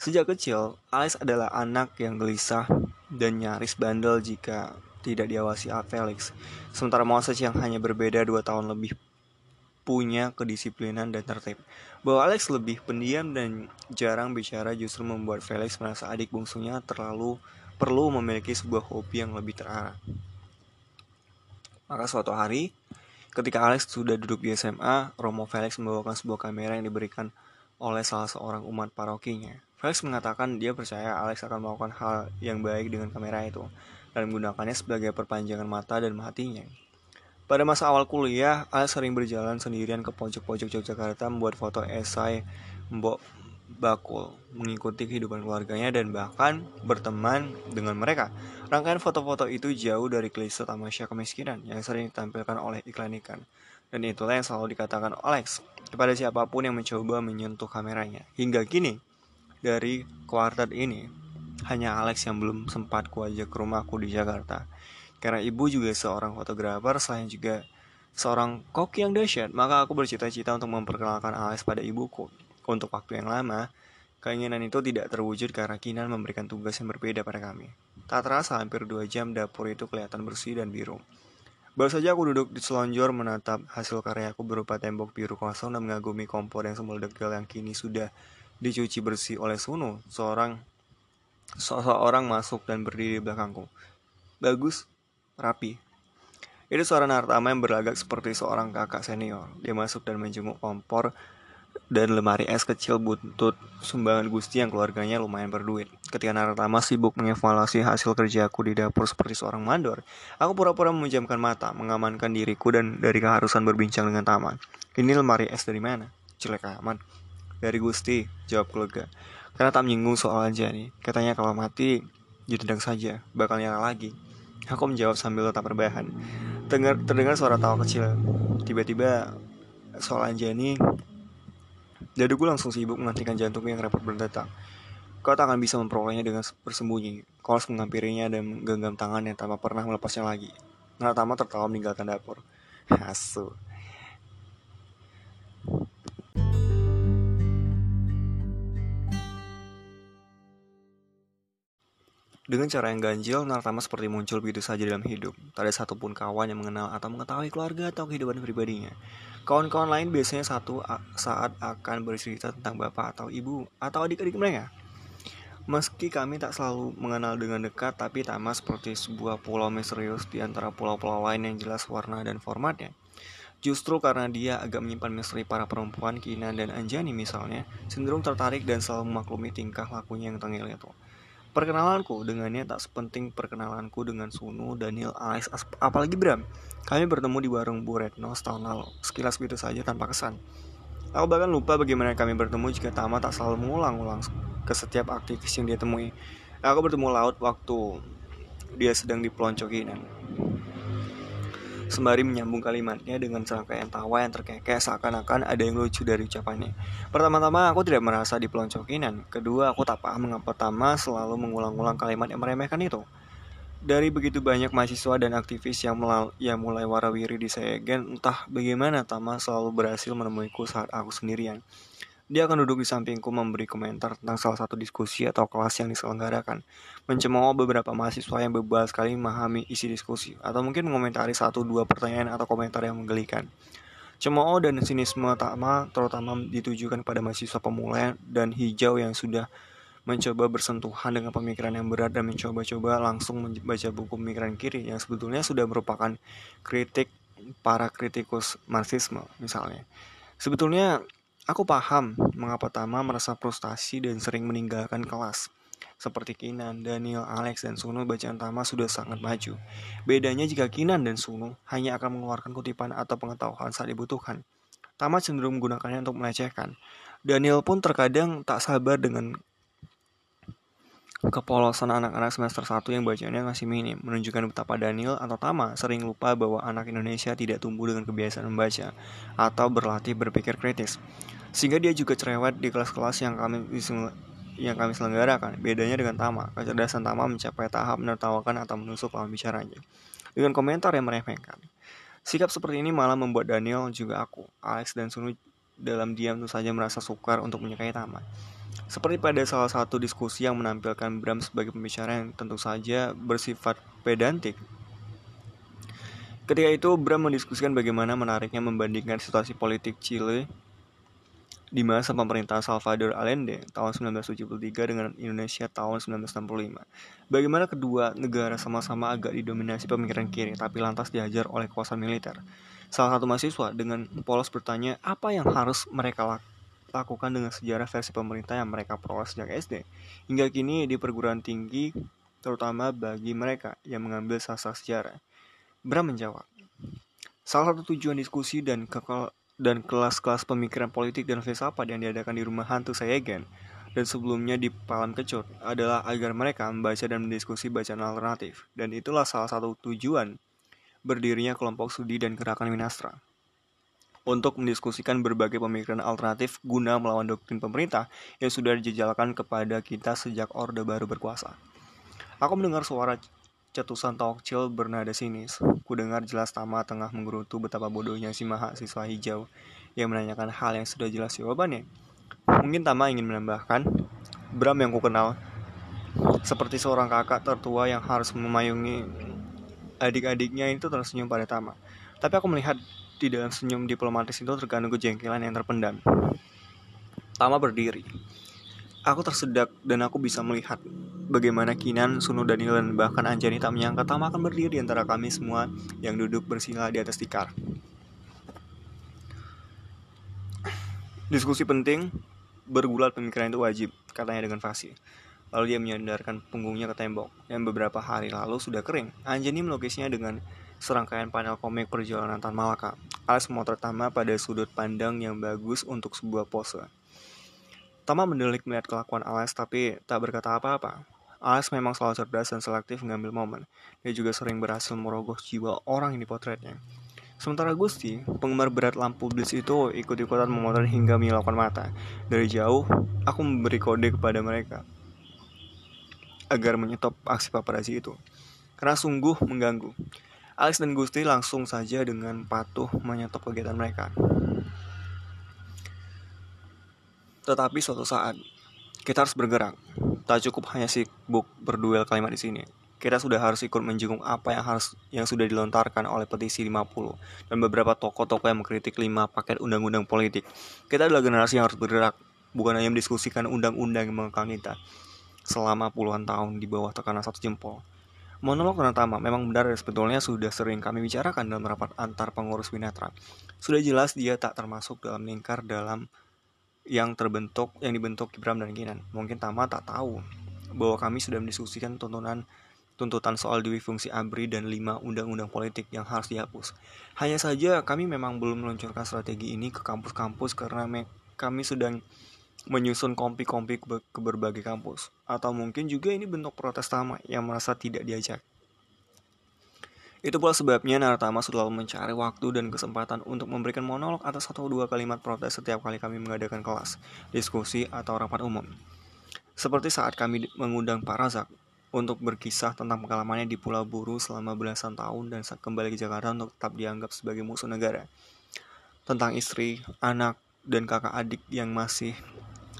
Sejak kecil, Alex adalah anak yang gelisah dan nyaris bandel jika tidak diawasi Felix. Sementara Moses yang hanya berbeda dua tahun lebih punya kedisiplinan dan tertib. Bahwa Alex lebih pendiam dan jarang bicara justru membuat Felix merasa adik bungsunya terlalu perlu memiliki sebuah hobi yang lebih terarah. Maka suatu hari, ketika Alex sudah duduk di SMA, Romo Felix membawakan sebuah kamera yang diberikan oleh salah seorang umat parokinya. Felix mengatakan dia percaya Alex akan melakukan hal yang baik dengan kamera itu dan menggunakannya sebagai perpanjangan mata dan hatinya. Pada masa awal kuliah, Alex sering berjalan sendirian ke pojok-pojok Yogyakarta membuat foto esai Mbok Bakul, mengikuti kehidupan keluarganya dan bahkan berteman dengan mereka. Rangkaian foto-foto itu jauh dari klise tamasya kemiskinan yang sering ditampilkan oleh iklan ikan. Dan itulah yang selalu dikatakan Alex kepada siapa pun yang mencoba menyentuh kameranya. Hingga kini, dari kuartet ini, hanya Alex yang belum sempat kuajak ke rumahku di Jakarta. Karena ibu juga seorang fotografer, selain juga seorang koki yang dahsyat, maka aku bercita-cita untuk memperkenalkan Alex pada ibuku. Untuk waktu yang lama, keinginan itu tidak terwujud karena Kinan memberikan tugas yang berbeda pada kami. Tak terasa hampir dua jam dapur itu kelihatan bersih dan biru. Baru saja aku duduk di selonjor menatap hasil karyaku berupa tembok biru kosong dan mengagumi kompor yang semeledegal yang kini sudah dicuci bersih oleh Suno. Seorang seorang masuk dan berdiri di belakangku. Bagus, rapi. Itu suara Nartama yang berlagak seperti seorang kakak senior. Dia masuk dan menjenguk kompor dan lemari es kecil buntut sumbangan Gusti yang keluarganya lumayan berduit. Ketika Nartama sibuk mengevaluasi hasil kerjaku di dapur seperti seorang mandor, aku pura-pura memejamkan mata, mengamankan diriku dan dari keharusan berbincang dengan Taman. Ini lemari es dari mana? Cilek aman. Dari Gusti, jawab keluarga. Karena tak menyinggung soal nih. Katanya kalau mati, ditendang saja, bakal nyala lagi. Aku menjawab sambil tetap berbahan. Dengar, terdengar suara tawa kecil. Tiba-tiba soal Anjani, daduku langsung sibuk menghentikan jantungku yang repot berdetak. Kau tak akan bisa memperolehnya dengan bersembunyi. Kau harus menghampirinya dan menggenggam tangannya tanpa pernah melepasnya lagi. Naratama tertawa meninggalkan dapur. Asu. Dengan cara yang ganjil, Nartama seperti muncul begitu saja dalam hidup. Tak ada satupun kawan yang mengenal atau mengetahui keluarga atau kehidupan pribadinya. Kawan-kawan lain biasanya satu saat akan bercerita tentang bapak atau ibu atau adik-adik mereka. Meski kami tak selalu mengenal dengan dekat, tapi Tama seperti sebuah pulau misterius di antara pulau-pulau lain yang jelas warna dan formatnya. Justru karena dia agak menyimpan misteri para perempuan, Kinan dan Anjani misalnya, cenderung tertarik dan selalu memaklumi tingkah lakunya yang tengil itu. Perkenalanku dengannya tak sepenting perkenalanku dengan Sunu, Daniel, Alex, apalagi Bram. Kami bertemu di warung Bu Retno setahun lalu, sekilas begitu saja tanpa kesan. Aku bahkan lupa bagaimana kami bertemu jika Tama tak selalu mengulang-ulang ke setiap aktivis yang dia temui. Aku bertemu Laut waktu dia sedang di peloncokinan sembari menyambung kalimatnya dengan serangkaian tawa yang terkekeh seakan-akan ada yang lucu dari ucapannya. Pertama-tama aku tidak merasa dipeloncokinan. Kedua, aku tak paham mengapa Tama selalu mengulang-ulang kalimat yang meremehkan itu. Dari begitu banyak mahasiswa dan aktivis yang, melal yang mulai warawiri di Segen, entah bagaimana Tama selalu berhasil menemuiku saat aku sendirian. Dia akan duduk di sampingku memberi komentar tentang salah satu diskusi atau kelas yang diselenggarakan, mencemooh beberapa mahasiswa yang bebal sekali memahami isi diskusi, atau mungkin mengomentari satu dua pertanyaan atau komentar yang menggelikan. Cemooh dan sinisme Tama terutama ditujukan pada mahasiswa pemula dan hijau yang sudah mencoba bersentuhan dengan pemikiran yang berat dan mencoba-coba langsung membaca buku pemikiran kiri yang sebetulnya sudah merupakan kritik para kritikus Marxisme misalnya. Sebetulnya Aku paham mengapa Tama merasa frustasi dan sering meninggalkan kelas. Seperti Kinan, Daniel, Alex, dan Sunu, bacaan Tama sudah sangat maju. Bedanya jika Kinan dan Sunu hanya akan mengeluarkan kutipan atau pengetahuan saat dibutuhkan. Tama cenderung menggunakannya untuk melecehkan. Daniel pun terkadang tak sabar dengan kepolosan anak-anak semester 1 yang bacanya masih minim, menunjukkan betapa Daniel atau Tama sering lupa bahwa anak Indonesia tidak tumbuh dengan kebiasaan membaca atau berlatih berpikir kritis. Sehingga dia juga cerewet di kelas-kelas yang kami yang kami selenggarakan. Bedanya dengan Tama, kecerdasan Tama mencapai tahap menertawakan atau menusuk lawan bicaranya. Dengan komentar yang meremehkan. Sikap seperti ini malah membuat Daniel juga aku, Alex dan Sunu dalam diam tentu saja merasa sukar untuk menyukai Tama. Seperti pada salah satu diskusi yang menampilkan Bram sebagai pembicara yang tentu saja bersifat pedantik. Ketika itu, Bram mendiskusikan bagaimana menariknya membandingkan situasi politik Chile di masa pemerintahan Salvador Allende tahun 1973 dengan Indonesia tahun 1965. Bagaimana kedua negara sama-sama agak didominasi pemikiran kiri tapi lantas dihajar oleh kekuasaan militer. Salah satu mahasiswa dengan polos bertanya apa yang harus mereka lakukan dengan sejarah versi pemerintah yang mereka peroleh sejak SD. Hingga kini di perguruan tinggi terutama bagi mereka yang mengambil sastra sejarah. Bram menjawab, Salah satu tujuan diskusi dan kekal dan kelas-kelas pemikiran politik dan filsafat yang diadakan di rumah hantu Sayegen dan sebelumnya di Palam Kecut adalah agar mereka membaca dan mendiskusi bacaan alternatif. Dan itulah salah satu tujuan berdirinya kelompok studi dan gerakan Minastra. Untuk mendiskusikan berbagai pemikiran alternatif guna melawan doktrin pemerintah yang sudah dijejalkan kepada kita sejak Orde Baru berkuasa. Aku mendengar suara cetusan Tokcil bernada sinis. Ku dengar jelas Tama tengah menggerutu betapa bodohnya si mahasiswa hijau yang menanyakan hal yang sudah jelas jawabannya. Mungkin Tama ingin menambahkan, Bram yang ku kenal, seperti seorang kakak tertua yang harus memayungi adik-adiknya itu tersenyum pada Tama. Tapi aku melihat di dalam senyum diplomatis itu terkandung kejengkelan yang terpendam. Tama berdiri, Aku tersedak dan aku bisa melihat bagaimana Kinan, Sunu, Daniel, dan bahkan Anjani tak menyangka Tama akan berdiri di antara kami semua yang duduk bersila di atas tikar. Diskusi penting, bergulat pemikiran itu wajib, katanya dengan fasih. Lalu dia menyandarkan punggungnya ke tembok, yang beberapa hari lalu sudah kering. Anjani melukisnya dengan serangkaian panel komik perjalanan Tan Malaka. Alas memotret Tama pada sudut pandang yang bagus untuk sebuah pose. Tama mendelik melihat kelakuan Alex tapi tak berkata apa-apa. Alex memang selalu cerdas dan selektif mengambil momen. Dia juga sering berhasil merogoh jiwa orang yang dipotretnya. Sementara Gusti, penggemar berat lampu blitz itu ikut-ikutan memotret hingga menyilaukan mata. Dari jauh, aku memberi kode kepada mereka agar menyetop aksi paparazzi itu. Karena sungguh mengganggu. Alex dan Gusti langsung saja dengan patuh menyetop kegiatan mereka. Tetapi suatu saat, kita harus bergerak. tak cukup hanya sibuk berduel kalimat di sini. Kita sudah harus ikut menjenguk apa yang harus yang sudah dilontarkan oleh petisi 50 dan beberapa tokoh-tokoh yang mengkritik 5 paket undang-undang politik. Kita adalah generasi yang harus bergerak, bukan hanya mendiskusikan undang-undang yang mengekang kita selama puluhan tahun di bawah tekanan satu jempol. Monolog Tama memang benar dan sebetulnya sudah sering kami bicarakan dalam rapat antar pengurus Winatra. Sudah jelas dia tak termasuk dalam lingkar dalam yang terbentuk yang dibentuk Gibram dan Kinan. Mungkin Tama tak tahu bahwa kami sudah mendiskusikan tuntunan tuntutan soal dewi fungsi ABRI dan lima undang-undang politik yang harus dihapus. Hanya saja kami memang belum meluncurkan strategi ini ke kampus-kampus karena kami sedang menyusun kompi-kompi ke berbagai kampus. Atau mungkin juga ini bentuk protes Tama yang merasa tidak diajak. Itu pula sebabnya Naratama selalu mencari waktu dan kesempatan untuk memberikan monolog atas satu dua kalimat protes setiap kali kami mengadakan kelas, diskusi, atau rapat umum. Seperti saat kami mengundang Pak Razak untuk berkisah tentang pengalamannya di Pulau Buru selama belasan tahun dan saat kembali ke Jakarta untuk tetap dianggap sebagai musuh negara. Tentang istri, anak, dan kakak adik yang masih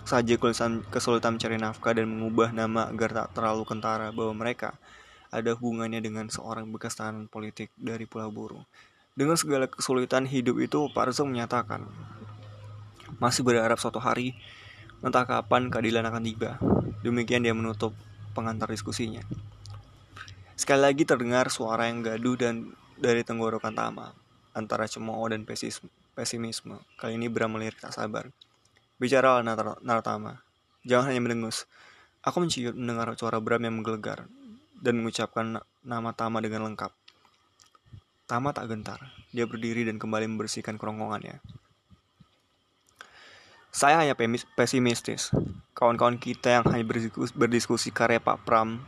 saja kesulitan mencari nafkah dan mengubah nama agar tak terlalu kentara bahwa mereka ada hubungannya dengan seorang bekas tahanan politik dari Pulau Buru. Dengan segala kesulitan hidup itu, Pak Rezo menyatakan masih berharap suatu hari entah kapan keadilan akan tiba. Demikian dia menutup pengantar diskusinya. Sekali lagi terdengar suara yang gaduh dan dari tenggorokan Tama antara cemooh dan pesimisme. Kali ini Bram melirik tak sabar. Bicara Naratama. Jangan hanya mendengus. Aku mencium mendengar suara Bram yang menggelegar dan mengucapkan nama Tama dengan lengkap. Tama tak gentar. Dia berdiri dan kembali membersihkan kerongkongannya. Saya hanya pesimistis. Kawan-kawan kita yang hanya berdiskusi, berdiskusi karya Pak Pram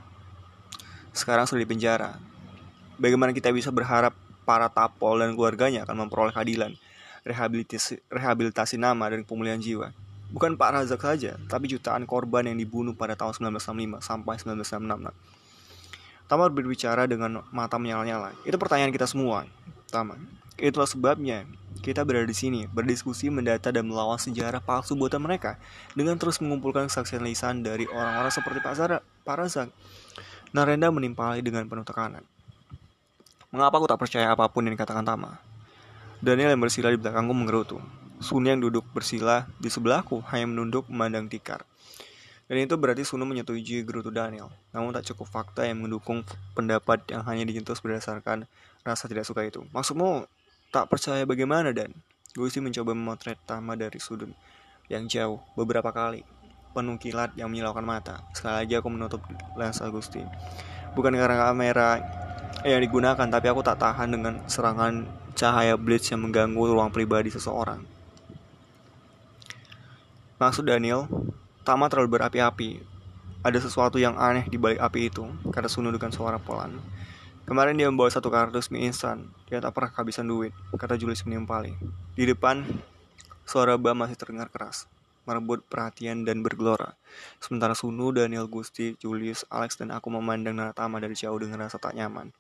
sekarang sudah di penjara. Bagaimana kita bisa berharap para tapol dan keluarganya akan memperoleh keadilan? rehabilitasi, rehabilitasi nama dan pemulihan jiwa. Bukan Pak Razak saja, tapi jutaan korban yang dibunuh pada tahun 1965 sampai 1966. Tamar berbicara dengan mata menyala-nyala. Itu pertanyaan kita semua. Tama. Itulah sebabnya kita berada di sini, berdiskusi, mendata, dan melawan sejarah palsu buatan mereka dengan terus mengumpulkan kesaksian lisan dari orang-orang seperti Pak Zara, Pak Razak. Narenda menimpali dengan penuh tekanan. Mengapa aku tak percaya apa pun yang dikatakan Tama? Daniel yang bersila di belakangku mengerutu. Suni yang duduk bersila di sebelahku hanya menunduk memandang tikar. Dan itu berarti Sunu menyetujui gerutu Daniel. Namun tak cukup fakta yang mendukung pendapat yang hanya dijentus berdasarkan rasa tidak suka itu. Maksudmu tak percaya bagaimana dan? Gusti mencoba memotret Tama dari sudut yang jauh beberapa kali. Penuh kilat yang menyilaukan mata. Sekali lagi aku menutup lensa Gusti. Bukan karena kamera yang digunakan, tapi aku tak tahan dengan serangan cahaya blitz yang mengganggu ruang pribadi seseorang. Maksud Daniel, Tama terlalu berapi-api. Ada sesuatu yang aneh di balik api itu, kata Sunu dengan suara pelan. Kemarin dia membawa satu kardus mie instan. Dia tak pernah kehabisan duit, kata Julius menimpali. Di depan, suara Bam masih terdengar keras, merebut perhatian dan bergelora. Sementara Sunu, Daniel, Gusti, Julius, Alex, dan aku memandang Tama dari jauh dengan rasa tak nyaman.